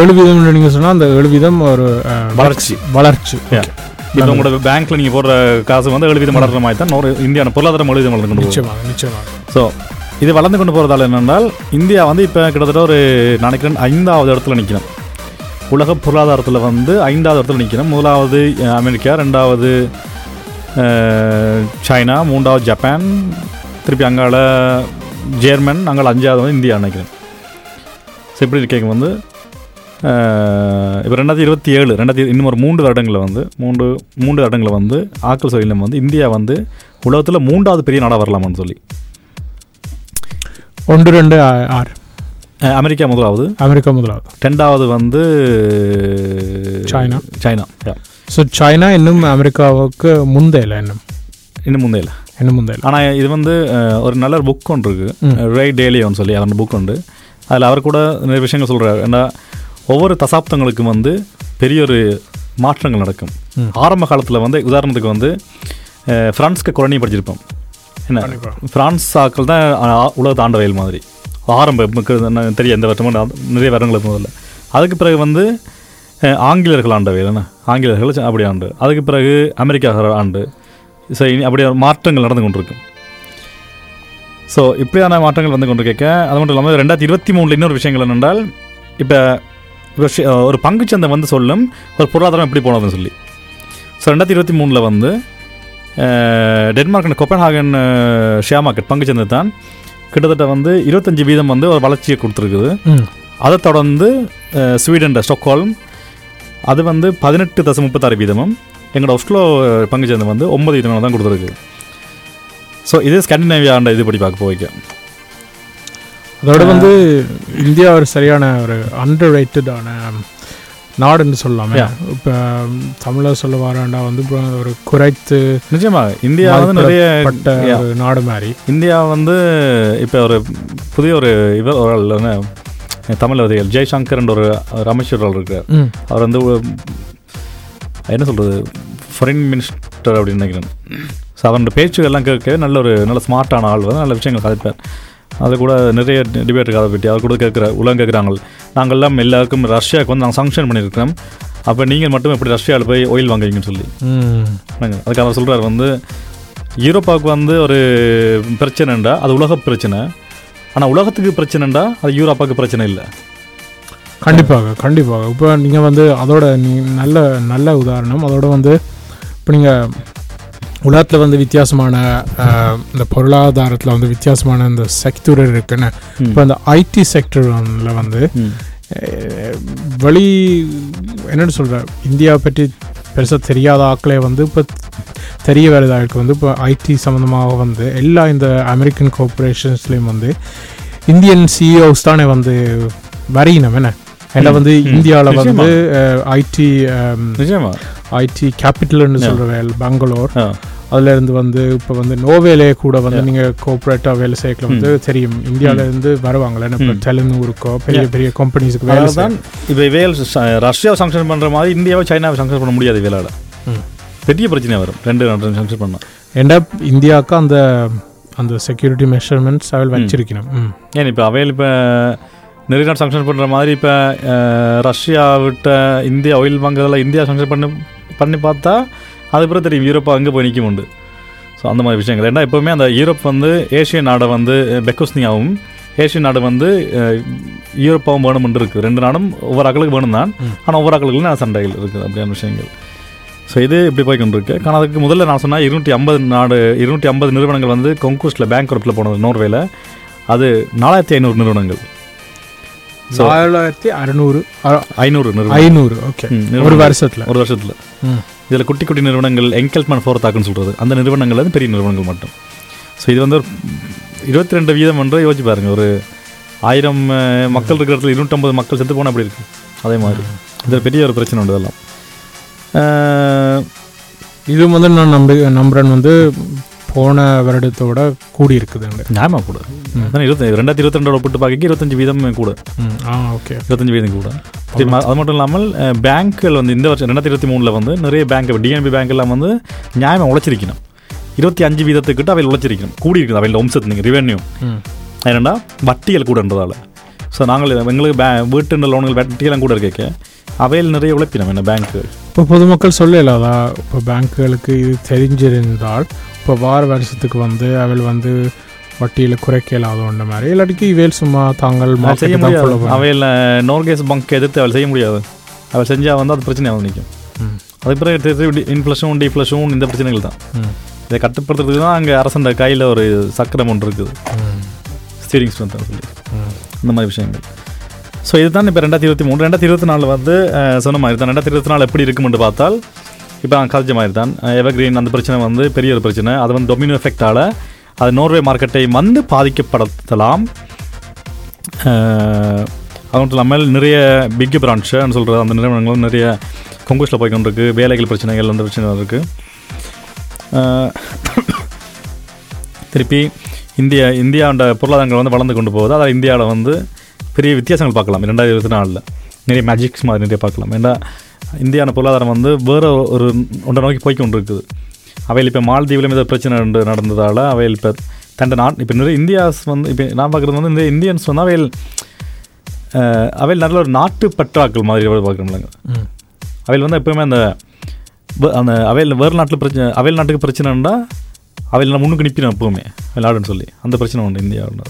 ஏழு வீதம் நீங்கள் சொன்னால் அந்த ஏழு வீதம் ஒரு வளர்ச்சி. வளர்ச்சி. இப்போ உங்களோட பேங்க்ல நீங்கள் போடுற காசு வந்து ஏழு வீதம் வளர்ற மாதிரி தான் நோர் இந்தியான பொருளாதாரம் ஏழு வீதம் வளர்ந்து கொண்டு நிச்சயமாக நிச்சயமாக. ஸோ இது வளர்ந்து கொண்டு போகிறதால என்னென்றால் இந்தியா வந்து இப்போ கிட்டத்தட்ட ஒரு நினைக்கிறேன் ஐந்தாவது இடத்துல நிற்கணும் உலக பொருளாதாரத்தில் வந்து ஐந்தாவது இடத்துல நிற்கணும் முதலாவது அமெரிக்கா ரெண்டாவது சைனா மூன்றாவது ஜப்பான் திருப்பி அங்கால ஜெர்மன் அங்கால அஞ்சாவது வந்து இந்தியா நினைக்கிறேன் ஸோ இப்படி இருக்க. வந்து இப்போ ரெண்டாயிரத்தி இருபத்தி ஏழு ரெண்டாயிரத்தி இன்னும் ஒரு மூன்று வருடங்களில் வந்து மூன்று மூன்று வருடங்களில் வந்து ஆக்கல் சொல்லிலும் வந்து இந்தியா வந்து உலகத்தில் மூன்றாவது பெரிய நாடாக வரலாமான்னு சொல்லி. ஒன்று ரெண்டு ஆறு. அமெரிக்கா முதலாவது. அமெரிக்கா முதலாவது. ரெண்டாவது வந்து சைனா. சைனா. ஸோ சைனா இன்னும் அமெரிக்காவுக்கு முந்தையில இன்னும். இன்னும் முந்தையில. இன்னும் முந்தையில? ஆனால் இது வந்து ஒரு நல்ல புக் ஒன்று இருக்குது ரே டேலியோன்னு சொல்லி அந்த புக் உண்டு. அதில் அவர் கூட நிறைய விஷயங்கள் சொல்கிறார் ஏன்னா ஒவ்வொரு தசாப்தங்களுக்கும் வந்து பெரிய ஒரு மாற்றங்கள் நடக்கும். ஆரம்ப காலத்தில் வந்து உதாரணத்துக்கு வந்து அஹ், பிரான்ஸ்க்கு குரணி படிச்சிருப்போம். என்ன? கண்டிப்பா. பிரான்ஸ் ஆக்கள் தான் உலகத்தை ஆண்ட வயல் மாதிரி. ஆரம்ப என்ன தெரியும் எந்த வருஷமும் நிறைய வருடங்களுக்கு முதல்ல அதுக்கு பிறகு வந்து ஆங்கிலேயர்கள் ஆண்ட வேலை ஆங்கிலேயர்கள் அப்படி ஆண்டு. அதுக்கு பிறகு அமெரிக்கா ஆண்டு. ஸோ இனி அப்படி மாற்றங்கள் நடந்து கொண்டிருக்கு ஸோ இப்படியான மாற்றங்கள் வந்து கொண்டு கேட்க அது மட்டும் இல்லாமல் ரெண்டாயிரத்தி இருபத்தி மூணில் இன்னொரு விஷயங்கள் என்னென்றால் இப்போ இப்போ ஒரு பங்குச்சந்தை வந்து சொல்லும் ஒரு பொருளாதாரம் எப்படி போனதுன்னு சொல்லி. ஸோ ரெண்டாயிரத்தி இருபத்தி மூணில் வந்து Denmark and Copenhagen share market பங்குச்சந்தை தான் கிட்டத்தட்ட வந்து இருபத்தஞ்சி வீதம் வந்து ஒரு வளர்ச்சியை கொடுத்துருக்குது. அதை தொடர்ந்து ஸ்வீடன் ஸ்டாக்ஹோல்ம் அது வந்து பதினெட்டு தசம் முப்பத்தாறு வீதமும் எங்களோட ஒஸ்லோ பங்குச்சந்தை வந்து ஒன்பது வீதம் தான் கொடுத்துருக்கு. ஸோ இது ஸ்கண்டினேவியாண்ட இது படி பார்க்க போய்க்க அதோட வந்து இந்தியா ஒரு சரியான ஒரு அண்டர் ரேட்டடான நாடுன்னு சொல்லலாமே. இப்போ தமிழில் சொல்ல வராண்டா வந்து ஒரு குறைத்து நிச்சயமாக இந்தியா வந்து நிறைய நாடு மாதிரி. இந்தியா வந்து இப்போ ஒரு புதிய ஒரு இவர் ஒரு தமிழ் வதிகள் ஜெய்சங்கர்ன்ற ஒரு இருக்கார். ம். அவர் வந்து என்ன சொல்கிறது ஃபாரின் மினிஸ்டர் அப்படின்னு நினைக்கிறேன். ஸோ அவரோட பேச்சுகள்லாம் கேட்க நல்ல ஒரு நல்ல ஸ்மார்ட்டான ஆள் வந்து நல்ல விஷயங்கள் கதைப்பார். அது கூட நிறைய டிபேட் அதை பற்றி அவர் கூட கேட்குற உலகம் கேட்குறாங்க. நாங்கள்லாம் எல்லாருக்கும் ரஷ்யாவுக்கு வந்து நாங்கள் சங்ஷன் பண்ணியிருக்கிறோம். அப்போ நீங்கள் மட்டும் எப்படி ரஷ்யாவில் போய் ஆயில் வாங்குவீங்கன்னு சொல்லி. அதுக்கு அவர் சொல்கிறார் வந்து யூரோப்பாவுக்கு வந்து ஒரு பிரச்சனைண்டா அது உலக பிரச்சனை. ஆனால் உலகத்துக்கு பிரச்சனைண்டா அது யூரோப்பாவுக்கு பிரச்சனை இல்லை. கண்டிப்பாக கண்டிப்பாக. இப்போ நீங்கள் வந்து அதோட நீ நல்ல நல்ல உதாரணம். அதோட வந்து இப்போ நீங்கள் உலகத்தில் வந்து வித்தியாசமான இந்த பொருளாதாரத்தில் வந்து வித்தியாசமான இந்த செக்டர் இருக்குன்னு. இப்போ இந்த ஐடி செக்டரில் வந்து வெளி என்னென்னு சொல்கிற இந்தியா பற்றி பெருசாக தெரியாத ஆட்களே வந்து இப்போ தெரிய வருதாருக்கு வந்து இப்போ ஐடி சம்மந்தமாக வந்து எல்லா இந்த அமெரிக்கன் கார்பரேஷன்ஸ்லேயும் வந்து இந்தியன் சிஇஓஸ் தானே வந்து வரையினம் என்ன? எல்லாம் வந்து. இந்தியாவில் வந்து. ஐடி ஐடி கேபிட்டல்னு. சொல்கிற வேல் பெங்களூர் ஆ அதுல இருந்து வந்து இப்போ வந்து நோவேலே கூட வந்து Yeah. நீங்க கோஆப்ரேட்டாக வேலை செய்யல வந்து தெரியும் இந்தியால இருந்து வருவாங்கல்ல இப்போ. டெலினூருக்கோ பெரிய. பெரிய கம்பெனிஸ்க்கு வேலை தான் இப்போ வேல் ரஷ்யாவை சங்ஷன் பண்ணுற மாதிரி இந்தியாவை சைனாவை சங்ஷன் பண்ண முடியாது வேலாட ம். பெரிய பிரச்சனை வரும் ரெண்டு ரெண்டு சங்ஷன் பண்ணோம் ஏண்டா இந்தியாவுக்கு அந்த அந்த செக்யூரிட்டி மெஷர்மெண்ட்ஸ் அவள் வச்சிருக்கணும் ஏன் இப்போ அவையில் இப்போ நிறைய நாடு சங்ஷன் பண்ணுற மாதிரி இப்போ ரஷ்யா விட்ட இந்தியா ஆயில் வாங்குறதுல இந்தியா சங்ஷன் பண்ணி பண்ணி பார்த்தா அது பிறகு தெரியும் யூரோப்பா அங்கே போய் நிற்கும் உண்டு. ஸோ அந்த மாதிரி விஷயங்கள். ஏன்னா எப்போவுமே அந்த யூரோப் வந்து ஏஷியன் நாடை வந்து பெக்கோஸ்னியாவும் ஏஷியன் நாடு வந்து யூரோப்பாவும் வேணும்னு இருக்குது. ரெண்டு நாடும் ஒவ்வொரு ஆக்களுக்கு வேணும் தான். ஆனால் ஒவ்வொரு ஆக்களுக்கு நான் சண்டைகள் இருக்குது அப்படியான விஷயங்கள். ஸோ இது இப்படி போய் கொண்டிருக்கு. ஆனால் அதுக்கு முதல்ல நான் சொன்னால் இருநூற்றி ஐம்பது நாடு இருநூற்றி ஐம்பது நிறுவனங்கள் வந்து கொங்கூஸ்டில் பேங்க் போனது நோர்வேல. அது நாலாயிரத்தி ஐநூறு நிறுவனங்கள். நாலாயிரத்தி அறுநூறு ஐநூறு ஐநூறு ஓகே ஒரு. வருஷத்துல. ஒரு வருஷத்தில். இதில் குட்டி குட்டி நிறுவனங்கள் எங்கெல்மன் ஃபோர்த்தாக்குன்னு சொல்கிறது அந்த நிறுவனங்கள் வந்து பெரிய நிறுவனங்கள் மட்டும். ஸோ இது வந்து ஒரு இருபத்தி ரெண்டு வீதம் என்று யோசிச்சு பாருங்க. ஒரு ஆயிரம் மக்கள் இருக்கிற இடத்துல இருநூற்றம்பது மக்கள் செத்து போனால் அப்படி இருக்கு? அதே மாதிரி. இது பெரிய ஒரு பிரச்சனை உண்டு இதெல்லாம். இது வந்து நான் நம்பி நம்புறேன் வந்து போன வருடத்தோட கூடி இருக்குதுங்க நியாயமா கூட. இருபத்தி ரெண்டாயிரத்தி இருபத்தி ரெண்டோட ஒப்பிட்டு பார்க்க இருபத்தஞ்சு வீதம் கூட. ஆ ஓகே. இருபத்தஞ்சு வீதம் கூட. அது மட்டும் இல்லாமல் பேங்க்குகள் வந்து இந்த வருஷம் ரெண்டாயிரத்தி இருபத்தி மூணில் வந்து நிறைய பேங்க் டிஎன்பி பேங்க் எல்லாம் வந்து நியாயமாக உழைச்சிருக்கணும். இருபத்தி அஞ்சு வீதத்துக்கிட்ட அவையில் உழைச்சிருக்கணும். கூடி இருக்குது அவையில் வம்சத்து நீங்கள் ரெவென்யூ ஏன்னா வட்டிகள் கூடன்றதால ஸோ நாங்கள் எங்களுக்கு பே வீட்டு லோன்கள் வட்டியெல்லாம் கூட இருக்க அவையில் நிறைய உழைப்பினோம் என்ன பேங்க்கு இப்போ பொதுமக்கள் சொல்லலாதா இப்போ பேங்க்குகளுக்கு இது தெரிஞ்சிருந்தால் இப்போ வார வருஷத்துக்கு வந்து அவள் வந்து வட்டியில் குறைக்கலாதோன்ற மாதிரி இல்லாட்டிக்கு இவேல் சும்மா தாங்கள் செய்ய முடியாது. அவையில் நோர்கேஸ் பங்க் எதிர்த்து அவள் செய்ய முடியாது அவள் செஞ்சால் வந்து அது பிரச்சனையாக நிற்கும். அதுக்கு பிறகு இன்ஃப்ளஷன் டிஃப்ளஷன் இந்த பிரச்சனைகள் தான். இதை கட்டுப்படுத்துறதுக்கு தான் அங்கே அரசன் கையில் ஒரு சக்கரம் ஒன்று இருக்குது. ஸ்டீரிங் ஸ்ட்ரென்த் சொல்லி ம். அந்த மாதிரி விஷயங்கள் ஸோ இதுதான் இப்போ ரெண்டாயிரத்தி இருபத்தி மூணு ரெண்டாயிரத்தி இருபத்தி நாலு வந்து சொன்ன மாதிரி தான் ரெண்டாயிரத்தி இருபத்தி நாலு எப்படி இருக்கும்னு பார்த்தால் இப்போ நான் கதைச்ச மாதிரி தான் எவர்கிரீன் அந்த பிரச்சனை வந்து பெரிய ஒரு பிரச்சனை. அது வந்து டொமினோ எஃபெக்டால் அது நோர்வே மார்க்கெட்டை வந்து பாதிக்கப்படுத்தலாம். அது மட்டும் இல்லாமல் நிறைய பிக் பிரான்ச்சுன்னு சொல்கிற அந்த நிறுவனங்களும் நிறைய கொங்குஸில் போய்கொண்டிருக்கு வேலைகள் பிரச்சனைகள் அந்த பிரச்சனை இருக்குது திருப்பி இந்தியா இந்தியாவோட பொருளாதாரங்கள் வந்து வளர்ந்து கொண்டு போகுது. அதாவது இந்தியாவில் வந்து பெரிய வித்தியாசங்கள் பார்க்கலாம். ரெண்டாயிரத்தி இருபத்தி நாலில் நிறைய மேஜிக்ஸ் மாதிரி நிறைய பார்க்கலாம். ஏன்னா இந்தியாவோட பொருளாதாரம் வந்து வேறு ஒரு ஒன்றை நோக்கி போய் கொண்டு இருக்குது அவையில் இப்போ மால்தீவில் ஏதோ பிரச்சனை நடந்ததால் அவையில் இப்போ தண்ட நாட் இப்போ நிறைய இந்தியாஸ் வந்து இப்போ நான் பார்க்குறது வந்து இந்த இந்தியன்ஸ் வந்து அவையில் அவையில் நல்ல ஒரு நாட்டு பற்றாக்கள் மாதிரி பார்க்குறோம்லங்க. அவையில் வந்து எப்பவுமே அந்த அந்த அவையில் வேறு நாட்டில் பிரச்சனை அவையில் நாட்டுக்கு பிரச்சனைன்னா அவையில் நான் முன்னுக்கு நிற்பினோம் எப்பவுமே. விளையாடுன்னு சொல்லி. அந்த பிரச்சனை உண்டு இந்தியாவில்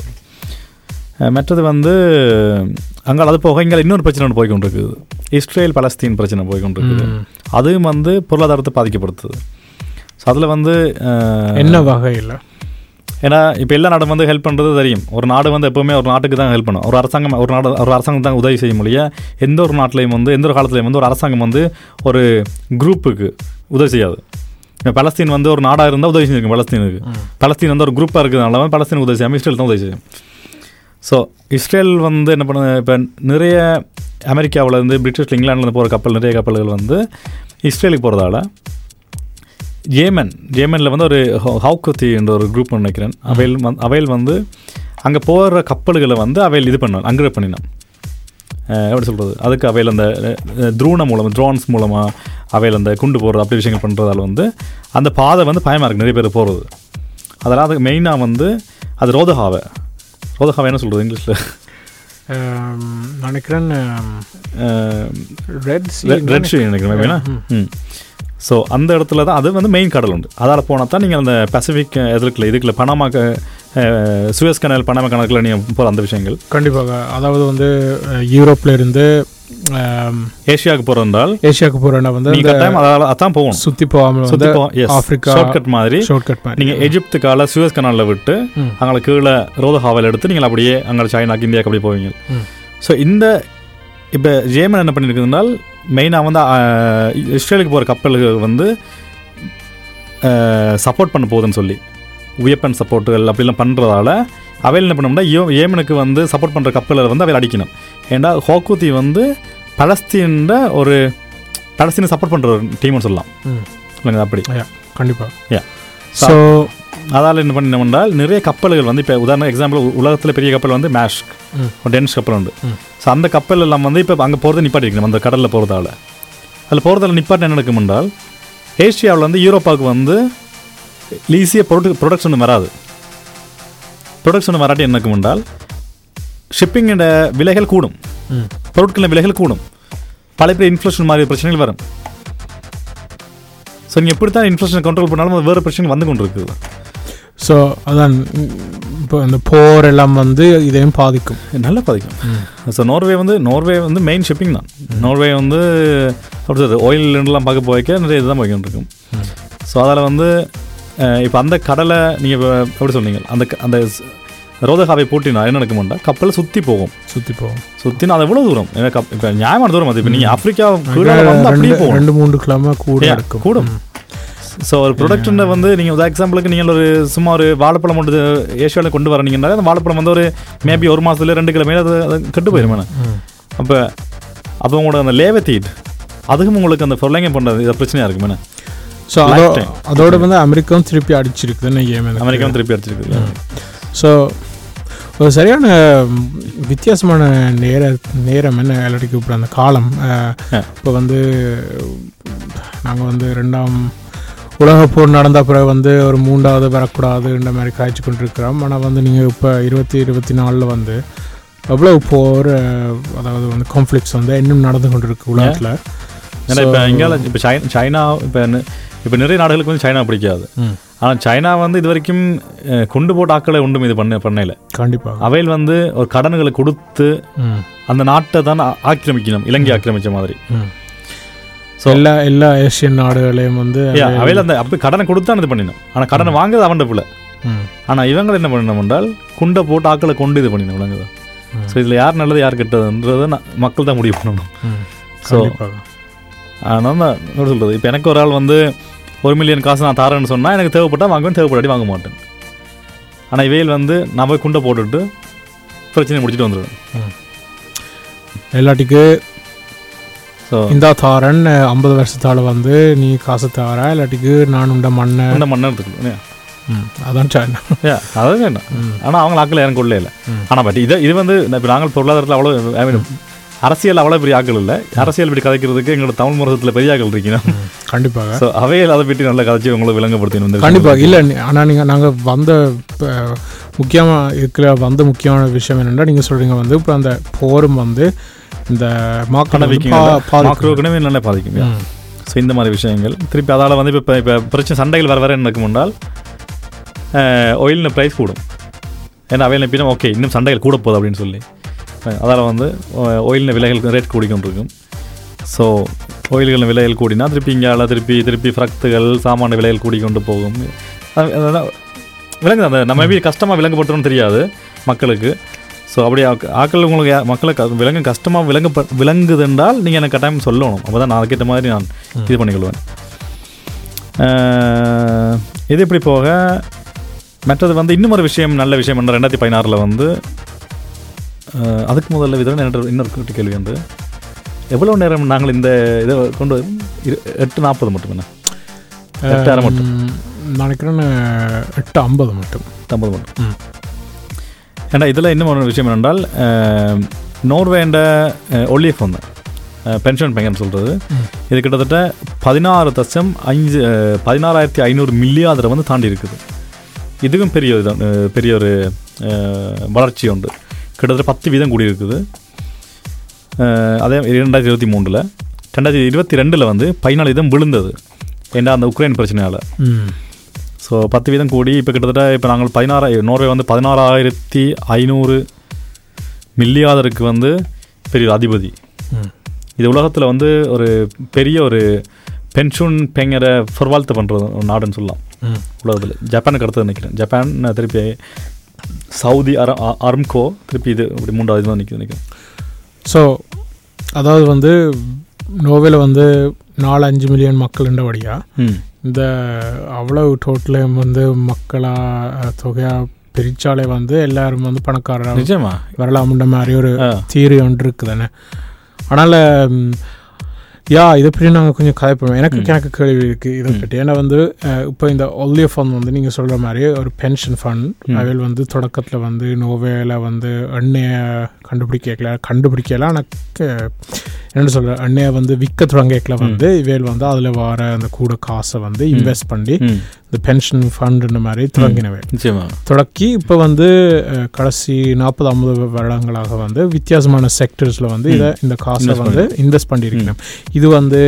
மற்றது வந்து அங்கே அது போக இங்கே இன்னொரு பிரச்சனை ஒன்று போய் கொண்டிருக்குது இஸ்ரேல் பலஸ்தீன் பிரச்சனை போய் கொண்டிருக்குது. அதுவும் வந்து பொருளாதாரத்தை பாதிக்கப்படுத்துது. ஸோ அதில் வந்து என்ன வகையில்? ஏன்னா இப்போ எல்லா நாடும் வந்து ஹெல்ப் பண்ணுறது தெரியும். ஒரு நாடு வந்து எப்பவுமே ஒரு நாட்டுக்கு தான் ஹெல்ப் பண்ணும். ஒரு அரசாங்கம் ஒரு நாடு ஒரு அரசாங்கம் தான் உதவி செய்ய முடியும் எந்த ஒரு நாட்டிலையும் வந்து எந்த ஒரு காலத்துலையும் வந்து ஒரு அரசாங்கம் வந்து ஒரு குரூப்புக்கு உதவி செய்யாது. இப்போ பலஸ்தீன் வந்து ஒரு நாடாக இருந்தால் உதவி செஞ்சிருக்கும் பலஸ்தீனுக்கு. பலஸ்தீன் வந்து ஒரு குரூப்பாக இருக்கிறதுனால பலஸ்தீனுக்கு உதவி செய்யாமல் இஸ்ரேல் தான் உதவி செய்யும். ஸோ இஸ்ரேல் வந்து என்ன பண்ண இப்போ நிறைய அமெரிக்காவுல இருந்து பிரிட்டிஷ் இங்கிலாந்துலேருந்து போகிற கப்பல் நிறைய கப்பல்கள் வந்து இஸ்ரேலுக்கு போகிறதால ஜேமன் ஜேமனில் வந்து ஒரு ஹவுக்குத்தி என்ற ஒரு குரூப் நினைக்கிறேன். அவையில் வந்து அவையில் வந்து அங்கே போகிற கப்பல்களை வந்து அவையில் இது பண்ணணும் அங்கிரேட் பண்ணினோம். எப்படி சொல்கிறது அதுக்கு அவையில் அந்த த்ரூண மூலம் ட்ரோன்ஸ் மூலமாக அவையில் அந்த குண்டு போடுறது அப்படி விஷயங்கள் பண்ணுறதால வந்து அந்த பாதை வந்து பயமாக இருக்குது நிறைய பேர் போகிறது அதெல்லாம் அதுக்கு மெயினாக வந்து அது ரோதஹாவை ரோதஹாவை என்ன சொல்கிறது இங்கிலீஷில் நினைக்கிறேன் ரெட் ரெட் ஷீ நினைக்கிறேன் வேணா ம் ஸோ அந்த இடத்துல தான் அது வந்து மெயின் கடல் உண்டு. அதால் போனால் தான் நீங்கள் அந்த பசிபிக் எதுக்குள்ள இதுக்குள்ள பனாமா க- அஹ், சுயஸ் கனல் பனாமா கணக்கில் நீங்கள் போகிற அந்த விஷயங்கள். கண்டிப்பாக. அதாவது வந்து அஹ், யூரோப்ல இருந்து ஏஷியாவுக்கு போகிறதால் ஏசியாவுக்கு போகிறேன்னா வந்து கட்டாயம் அதால் அதான் போகணும். சுற்றி போகாமல் சுற்றி வந்து போ எஸ் ஆப்பிரிக்கா ஷார்ட்கட் மாதிரி. ஷார்ட்கட் மாதிரி. நீங்கள் எஜிப்துக்கால சுயஸ் கனாலில் விட்டு. அங்கே கீழே ரோதஹாவில் எடுத்து நீங்கள் அப்படியே அங்கே சைனாக்கு இந்தியாவுக்கு அப்படியே போவீங்க. ஸோ இந்த இப்போ ஜேமன் என்ன பண்ணியிருக்குதுனால் மெயினாக வந்து இஸ்ரேலுக்கு போகிற கப்பல்கள் வந்து சப்போர்ட் பண்ண போகுதுன்னு சொல்லி. உயப்பன் சப்போர்ட்டுகள் அப்படிலாம் பண்ணுறதால அவையில் என்ன பண்ணோம்னா யோ ஏமனுக்கு வந்து சப்போர்ட் பண்ணுற கப்பலை வந்து அவையில் அடிக்கணும். ஏன்னா ஹோக்குத்தி வந்து பலஸ்தீன ஒரு பலஸ்தீனை சப்போர்ட் பண்ணுற ஒரு டீம்னு சொல்லலாம். ம். இல்லைங்க அப்படி. கண்டிப்பாக Yeah. ஸோ அதால் என்ன பண்ணினோம் என்றால் நிறைய கப்பல்கள் வந்து இப்போ உதாரண எக்ஸாம்பிள் உலகத்தில் பெரிய கப்பல் வந்து மேஷ்க் டென்ஸ் கப்பல் உண்டு. ஸோ அந்த கப்பல் எல்லாம் வந்து இப்போ அங்கே போகிறது நிப்பாட்டிருக்கணும் அந்த கடலில் போகிறதால அதில் போகிறதால நிப்பாட்ட என்ன நடக்கும் என்றால் ஏஷியாவில் வந்து யூரோப்பாவுக்கு வந்து ஈஸியாக ப்ரொடக் ப்ரொடக்ஷன் வராது. ப்ரொடக்ஷன் வராட்டி நடக்கும் என்றால் ஷிப்பிங்கோட விலைகள் கூடும். பொருட்களின் விலைகள் கூடும். பல பேர் இன்ஃப்ளேஷன் மாதிரி பிரச்சனைகள் வரும். ஸோ நீங்கள் எப்படி தான் இன்ஃப்ளேஷன் கண்ட்ரோல் பண்ணாலும் அது வேறு பிரச்சனை வந்து கொண்டு இருக்குது ஸோ அதான் இப்போ இந்த போர் எல்லாம் வந்து இதையும் பாதிக்கும். நல்லா பாதிக்கும். ஸோ நார்வே வந்து நார்வே வந்து மெயின் ஷிப்பிங் தான். நார்வே வந்து எப்படி சொல்றது ஆயிலெலாம் பார்க்க போய்க்க நிறைய இதுதான் போய்கிட்டு இருக்கும். ஸோ அதில் வந்து இப்போ அந்த கடலை நீங்கள் எப்படி சொன்னீங்க? அந்த அந்த ரோதகாவை பூட்டினா என்ன நடக்கும்டா கப்பல் சுற்றி போகும். சுற்றி போகும். சுற்றினா அது எவ்வளோ தூரம்? கப் இப்போ நியாயமான தூரம் அது. இப்போ நீங்கள் வந்து அப்படியே ரெண்டு போகும். ரெண்டு மூணு கிலோமே கூட கூடும். ஸோ ஒரு ப்ரொடக்ஷனை வந்து நீங்கள் உதா எக்ஸாம்பிளுக்கு நீங்கள் ஒரு சும்மா ஒரு வாழைப்பழம் ஒன்று ஏஷியாவில் கொண்டு வரீங்கன்னா அந்த வாழைப்பழம் வந்து ஒரு மேபி ஒரு மாதத்துல ரெண்டு கிலோ அது கெட்டு போயிடும் ம். அப்போ அப்போ உங்களோட அந்த லேவத்தீட் அதுக்கும் உங்களுக்கு அந்த பொருளைங்க பண்ணுறது இது பிரச்சனையாக இருக்கும் ஸோ. அதோட வந்து அமெரிக்காவும் திருப்பி அடிச்சிருக்குதுன்னு ஏமே அமெரிக்காவும் திருப்பி அடிச்சிருக்கு ஸோ ஒரு சரியான வித்தியாசமான நேர நேரம் என்ன? எல்லாத்தையும் கூப்பிட்ற அந்த காலம். இப்போ வந்து நாங்கள் வந்து ரெண்டாம் உலகப் போர் நடந்த பிறகு வந்து ஒரு மூன்றாவது வரக்கூடாதுன்ற மாதிரி காய்ச்சி கொண்டிருக்கிறோம். ஆனால் வந்து நீங்கள் இப்போ இருபத்தி இருபத்தி நாலில் வந்து எவ்வளவு போர் அதாவது வந்து கான்ஃப்ளிக்ஸ் வந்து இன்னும் நடந்து கொண்டிருக்கு உலகத்தில். ஏன்னா இப்போ இங்கால இப்போ சைனா சைனா இப்போ இப்போ நிறைய நாடுகளுக்கு வந்து சைனா பிடிக்காது. ஆனால் சைனா வந்து இது வரைக்கும் கொண்டு போட்ட ஆக்களை ஒன்றும் இது பண்ண பண்ணல. கண்டிப்பாக அவையில் வந்து ஒரு கடன்களை கொடுத்து அந்த நாட்டை தான் ஆக்கிரமிக்கணும். இலங்கை ஆக்கிரமிச்ச மாதிரி. So- எல்லா எல்லா ஏசியன் நாடுகளையும் வந்து அவையில் அந்த அப்படி கடனை கொடுத்து இது பண்ணினோம். ஆனால் கடனை வாங்குறது அவன்கிட்ட பிள்ளை. ஆனால் இவங்க என்ன பண்ணணும் என்றால் குண்டை போட்டு ஆக்களை கொண்டு இது பண்ணினோம். விளங்குது? ம். ஸோ இதில் யார் நல்லது யார் கெட்டதுன்றதை மக்கள் தான் முடிவு பண்ணணும். ஸோ தான் எப்படி சொல்கிறது இப்போ எனக்கு ஒரு ஆள் வந்து ஒரு மில்லியன் காசு நான் தரேன்னு சொன்னால் எனக்கு தேவைப்பட்டால் வாங்குவேன் தேவைப்படாட்டி வாங்க மாட்டேன். ஆனால் இவையில் வந்து நான் போய் குண்டை போட்டுட்டு பிரச்சனையை முடிச்சுட்டு வந்துடுவேன் எல்லாட்டிக்கு ஸோ இந்த தாரன் ஐம்பது வருஷத்தால வந்து நீ காசு தார? இல்லாட்டிக்கு நான் உண்ட மண்ணை இந்த மணி நேரத்துக்கு ம், அதான் சைனா ஏ அது வேண்டாம். ம். ஆனால் அவங்க ஆக்கள் எனக்கு கொள்ளே இல்லை. ஆனால் பட் இது இது வந்து இப்போ நாங்கள் பொருளாதாரத்தில் அவ்வளோ ஐ மீன் அரசியல் அவ்வளோ பெரிய ஆக்கள் இல்லை. அரசியல் இப்படி கதைக்கிறதுக்கு எங்களோட தமிழ் முரசத்தில் பெரிய ஆக்கள் இருக்கணும் கண்டிப்பாக. ஸோ அவையில் அதை பற்றி நல்லா கதைச்சி உங்களுக்கு விளங்கப்படுத்தணும் இந்த கண்டிப்பாக இல்லை ஆனால் நீங்கள் நாங்கள் வந்த முக்கியமாக இருக்கிற வந்த முக்கியமான விஷயம் என்னென்னா நீங்கள் சொல்கிறீங்க வந்து இப்போ அந்த போரும் வந்து இந்த வந்து. மாக்ரோக்கனவே நல்லா பாதிக்கும் ம். ஸோ இந்த மாதிரி விஷயங்கள். திருப்பி அதால் வந்து இப்போ இப்போ பிரச்சனை சண்டைகள் வர வர என்ன நடக்கும் என்றால் ஆயிலின் ப்ரைஸ் கூடும். ஏன்னா அவையில் எப்படின்னா ஓகே இன்னும் சண்டைகள் கூட போகுது அப்படின்னு சொல்லி. அதால் வந்து ஆயிலின் விலைகள் ரேட் கூடிக்கொண்டிருக்கும். ஸோ கோயில்களின் விலைகள் கூடினா திருப்பி இங்கே திருப்பி திருப்பி ஃப்ரக்துகள் சாமான விலைகள் கூடிக்கொண்டு போகும். விலங்கு அந்த நம்ம எப்படி கஷ்டமாக விளங்கப்படுத்தணும்னு தெரியாது மக்களுக்கு. ஸோ அப்படி ஆக்க- ஆக்கள் உங்களுக்கு மக்களுக்கு விலங்கு கஷ்டமாக விளங்க விளங்குது என்றால் நீங்கள் எனக்கு கட்டாயம் சொல்லணும். அப்போ தான் நான் அதுக்கேற்ற மாதிரி நான் இது பண்ணிக்கொள்வேன். இது இப்படி போக? மற்றது வந்து இன்னும் ஒரு விஷயம் நல்ல விஷயம் என்ன ரெண்டாயிரத்தி பதினாறில் வந்து அதுக்கு முதல்ல விதம் இன்னொரு இன்னொரு குட்டி கேள்வி வந்து எவ்வளோ நேரம் நாங்கள் இந்த இதை கொண்டு எட்டு நாற்பது மட்டும் என்ன? எட்டாயிரம் மட்டும். ம், நினைக்கிறேன் எட்டு ஐம்பது மட்டும். ஐம்பது மட்டும். ஏன்னா இதில் இன்னும் ஒரு விஷயம் என்னென்றால் நோர்வேண்ட ஒல்லியஃப் வந்து பென்ஷன் பெங்கன்னு சொல்கிறது. இது கிட்டத்தட்ட பதினாறு தசம் அஞ்சு பதினாறாயிரத்தி ஐநூறு மில்லியாதரை வந்து தாண்டி இருக்குது. இதுவும் பெரிய பெரிய ஒரு வளர்ச்சி உண்டு. கிட்டத்தட்ட பத்து வீதம் கூடி இருக்குது அஹ், அதே இரண்டாயிரத்தி இருபத்தி மூணில் ரெண்டாயிரத்தி இருபத்தி ரெண்டில் வந்து பதினாலு வீதம் விழுந்தது. ஏன்னா அந்த உக்ரைன் பிரச்சனையால். ஸோ பத்து வீதம் கூடி இப்போ கிட்டத்தட்ட இப்போ நாங்கள் பதினாறு நோர்வே வந்து பதினாறாயிரத்தி ஐநூறு மில்லியாதருக்கு வந்து பெரிய அதிபதி. இது உலகத்தில் வந்து ஒரு பெரிய ஒரு பென்ஷன் பெங்கரை ஃபர்வால்த்து பண்ணுறது ஒரு நாடுன்னு சொல்லலாம். உலகத்தில். ஜப்பானுக்கு அடுத்தது நினைக்கிறேன். ஜப்பான் திருப்பி சவுதி அர அர்ம்கோ திருப்பி இது இப்படி மூன்றாவது தான் நிற்கிது நினைக்கிறேன் ஸோ அதாவது வந்து நோவேல வந்து நாலு அஞ்சு மில்லியன் மக்கள் ம். இந்த அவ்வளவு டோட்டலையும் வந்து மக்களாக தொகையாக பிரிச்சாலே வந்து எல்லாரும் வந்து பணக்காரராக நிஜமா? வரலாமுன்ற மாதிரி ஒரு ஆ. தியரி ஒன்று இருக்குதானே அதனால் யா இதை பற்றி நாங்கள் கொஞ்சம் கதைப்போம் எனக்கு. எனக்கு கேள்வி இருக்குது இதை. பற்றி ஏன்னா வந்து இப்போ இந்த ஒல்லிய ஃபண்ட் வந்து நீங்கள் சொல்கிற மாதிரி ஒரு பென்ஷன் ஃபண்ட். அவையில் வந்து தொடக்கத்தில் வந்து நோவேல வந்து எண்ணெயை கண்டுபிடிக்கல கண்டுபிடிக்கல ஆனால் என்ன சொல்கிற எண்ணெயை வந்து விற்க தொடங்கல வந்து இவையில் வந்து அதில் வர அந்த கூட காசை வந்து இன்வெஸ்ட் பண்ணி இந்த பென்ஷன் ஃபண்டுன்ற மாதிரி தொடங்கினவை தொடக்கி இப்போ வந்து கடைசி நாற்பது ஐம்பது வருடங்களாக வந்து வித்தியாசமான செக்டர்ஸில் வந்து இதை இந்த காசை வந்து இன்வெஸ்ட் பண்ணியிருக்கணும் இது வந்து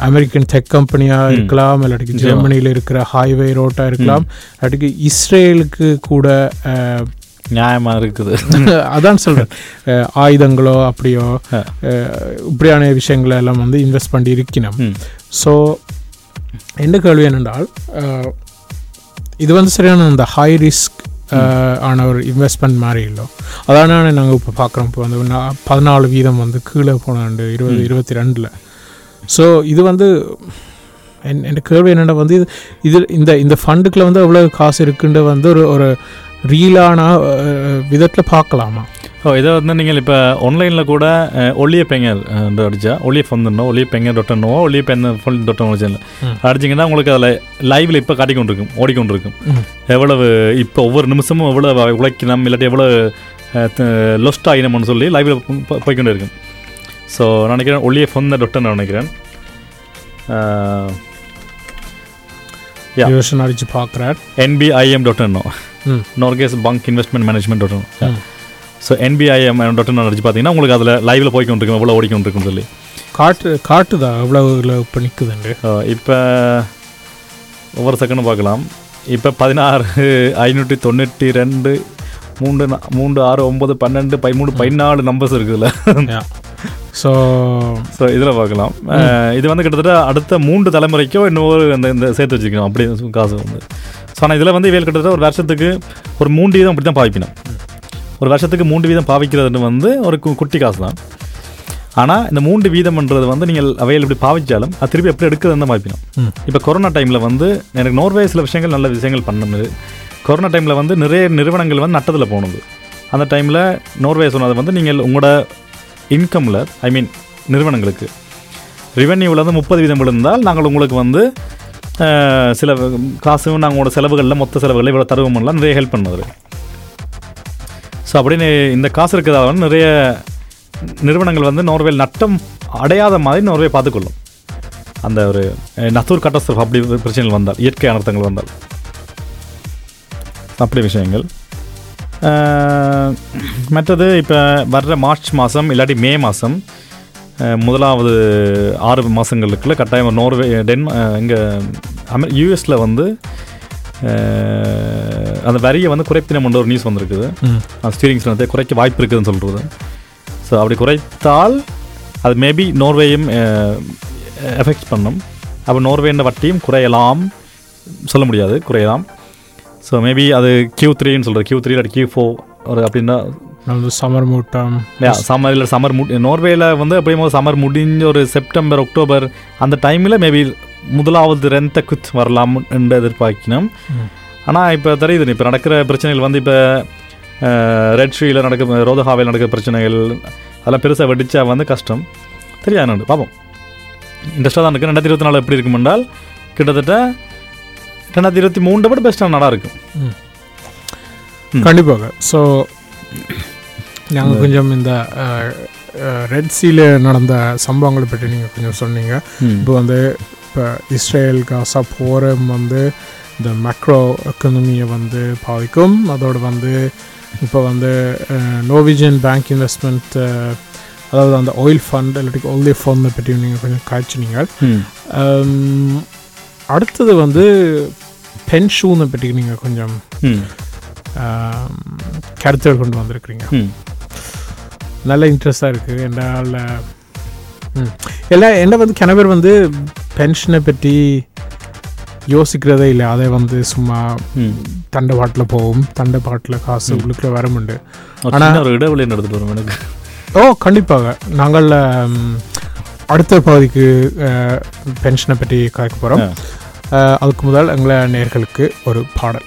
அமெரிக்கன் டெக் கம்பெனியாக. இருக்கலாம் இல்லாட்டிக்கு. ஜெர்மனியில் இருக்கிற ஹைவே ரோட்டாக இருக்கலாம் இல்லாட்டிக்கு இஸ்ரேலுக்கு கூட நியாயமாக இருக்குது. [laughs] அதான் சொல்கிறேன் ஆயுதங்களோ அப்படியோ இப்படியான விஷயங்களை எல்லாம் வந்து இன்வெஸ்ட் பண்ணி இருக்கணும் ஸோ என்ன கேள்வி என்னென்றால் இது வந்து சரியான இந்த ஹை ரிஸ்க் ஆன ஒரு இன்வெஸ்ட்மெண்ட் மாதிரி இல்லை. அதான நாங்கள் இப்போ பார்க்குறோம். இப்போ வந்து பதினாலு வீதம் வந்து கீழே போனாண்டு இருபது. இருபத்தி ரெண்டில் ஸோ இது வந்து என் என் கேள்வி என்னென்னா வந்து இது இது இந்த இந்த ஃபண்டுக்குள்ள வந்து எவ்வளோ காசு இருக்குன்ற வந்து ஒரு ஒரு ரியலான விதத்தில் பார்க்கலாமா ஓ இதை வந்து நீங்கள் இப்போ ஆன்லைனில் கூட ஒளிய பெங்கர் அஹ், அடிச்சா ஒளிய ஃபந்துனோ ஒளிய பெங்கர் டொட்டனோ ஒளிய பென் ஃபுல் டொட்டன். அடிச்சிங்கன்னா உங்களுக்கு அதில் லைவில் இப்போ காட்டிக்கொண்டிருக்கும் ஓடிக்கொண்டிருக்கும். எவ்வளவு இப்போ ஒவ்வொரு நிமிஷமும் எவ்வளோ உழைக்கணும் இல்லாட்டி எவ்வளோ லொஸ்ட் ஆகினம்னு சொல்லி லைவில் போய்க்கொண்டே இருக்கும் ஸோ நான் நினைக்கிறேன் ஒளிய ஃபந்த டொட்டன் நான் நினைக்கிறேன். யோசனை அடித்து பார்க்குறார் என்பிஐஎம் டாட் என்னோ ம். Norges bank investment management dot. So NBIM dot அடிச்சு பார்த்தீங்கன்னா உங்களுக்கு அதில் லைவில் போய்க்கொண்டிருக்கும் எவ்வளோ ஓடிக்கொண்டிருக்குன்னு சொல்லி. காட்டு காட்டுதா? எவ்வளோ இப்போ நிற்குதுண்டு இப்போ ஒவ்வொரு செகண்டும் பார்க்கலாம் இப்போ பதினாறு ஐநூற்றி தொண்ணூற்றி ரெண்டு மூன்று மூன்று ஆறு ஒம்பது பன்னெண்டு பதிமூணு பதினாலு நம்பர்ஸ் இருக்குதுல்ல ஸோ ஸோ இதில் பார்க்கலாம் இது வந்து கிட்டத்தட்ட அடுத்த மூன்று தலைமுறைக்கோ இன்னொரு இந்த சேர்த்து வச்சுக்கணும். அப்படி காசு வந்து. ஸோ ஆனால் இதில் வந்து இவையில் கிட்டத்தட்ட ஒரு வருஷத்துக்கு ஒரு மூன்று வீதம் அப்படி தான் பாவிக்கணும். ஒரு வருஷத்துக்கு மூன்று வீதம் பாவிக்கிறது வந்து ஒரு குட்டி காசு தான் ஆனால் இந்த மூன்று வீதம்ன்றது வந்து நீங்கள் அவையில் இப்படி பாவிச்சாலும் அது திருப்பி எப்படி எடுக்கிறதுன்னு தான் பாவிக்கணும். இப்போ கொரோனா டைமில் வந்து எனக்கு நோர்வே சில விஷயங்கள் நல்ல விஷயங்கள் பண்ணது. கொரோனா டைமில் வந்து நிறைய நிறுவனங்கள் வந்து நட்டத்தில் போனது. அந்த டைமில் நோர்வே சொன்னது வந்து நீங்கள் உங்களோட இன்கமில் ஐ மீன் நிறுவனங்களுக்கு ரெவென்யூவில் வந்து முப்பது வீதம் விழுந்தால் நாங்கள் உங்களுக்கு வந்து சில காசும் நாங்கள் உங்களோட செலவுகளில் மொத்த செலவுகளில் இவ்வளோ தருவோம்லாம் நிறைய ஹெல்ப் பண்ணுது ஸோ அப்படின்னு இந்த காசு இருக்கிறதால நிறைய நிறுவனங்கள் வந்து நோர்வேல் நட்டம் அடையாத மாதிரி நோர்வே பார்த்துக்கொள்ளும். அந்த ஒரு நத்தூர் கட்டஸ்தர் அப்படி பிரச்சனைகள் வந்தால் இயற்கை அனர்த்தங்கள் வந்தால். அப்படி விஷயங்கள். மற்றது இப்போ வர்ற மார்ச் மாதம் இல்லாட்டி மே மாதம் முதலாவது ஆறு மாதங்களுக்குள்ள கட்டாயம் நோர்வே டென் இங்கே அமெ யூஎஸில் வந்து அந்த வரியை வந்து குறைப்பினம் ஒரு நியூஸ் வந்திருக்குது. அந்த ஸ்டீரிங் வந்து குறைக்க வாய்ப்பு இருக்குதுன்னு சொல்கிறது ஸோ அப்படி குறைத்தால் அது மேபி நோர்வேயும் எஃபெக்ட் பண்ணும். அப்போ நோர்வேன்ற வட்டியும் குறையலாம். சொல்ல முடியாது குறையலாம். ஸோ மேபி அது கியூ த்ரீன்னு சொல்கிறது கியூ த்ரீ இல்லாட்டி கியூ ஃபோர் ஒரு அப்படின்னா சம்மர் மூட்டம். சம்மர் இல்லை சம்மர் மு நோர்வேல வந்து எப்படியும் போது சம்மர் முடிஞ்ச ஒரு செப்டம்பர் அக்டோபர் அந்த டைமில் மேபி முதலாவது ரெந்த குத் வரலாம் என்று எதிர்பார்க்கணும். ஆனால் இப்போ தெரியுது இப்போ நடக்கிற பிரச்சனைகள் வந்து இப்போ ரெட் ஷீயில் நடக்க ரோதஹாவில் நடக்கிற பிரச்சனைகள் அதெல்லாம் பெருசாக வெடிச்சா வந்து கஷ்டம். தெரியாது என்னன்னு பார்ப்போம் இன்ட்ரெஸ்டாக தான் இருக்குது ரெண்டாயிரத்தி இருபத்தி நாலு எப்படி இருக்கும் என்றால் கிட்டத்தட்ட ரெண்டாயிரத்தி இருபத்தி மூணை விட பெஸ்ட்டாக நல்லா இருக்கும். கண்டிப்பாக. ஸோ நாங்கள் கொஞ்சம் இந்த ரெட் சீல நடந்த சம்பவங்களை பற்றி நீங்கள் கொஞ்சம் சொன்னீங்க. இப்போ வந்து இப்போ இஸ்ரேல் காசா போரம் வந்து இந்த மேக்ரோ எக்கனமியை வந்து பாதிக்கும். அதோடு வந்து இப்போ வந்து நோவிஜன் பேங்க் இன்வெஸ்ட்மெண்ட் அதாவது அந்த ஆயில் ஃபண்ட் இல்லாட்டி ஓல்டே ஃபண்டை பற்றி நீங்கள் கொஞ்சம் காய்ச்சினீங்க. அடுத்தது வந்து பென்ஷூனை பற்றி நீங்கள் கொஞ்சம் கருத்துகள் கொண்டு வந்திருக்கிறீங்க. நல்ல இன்ட்ரெஸ்டாக இருக்குது என்னால் எல்லாம் என்ன வந்து கிணவர் வந்து பென்ஷனை பற்றி யோசிக்கிறதே இல்லை. அதை வந்து சும்மா தண்டை பாட்டில் போகும். தண்டை பாட்டில் காசு உள்ளுக்குள்ள வரமுண்டு ஒரு ஆனா- சின்ன ஒரு இடைவெளி நடந்துட்டு வரும் எனக்கு. ஓ கண்டிப்பாக. நாங்கள் அடுத்த பகுதிக்கு பென்ஷனை பற்றி கதைக்க போகிறோம். அதுக்கு முதல் எங்களை நேர்களுக்கு ஒரு பாடல்.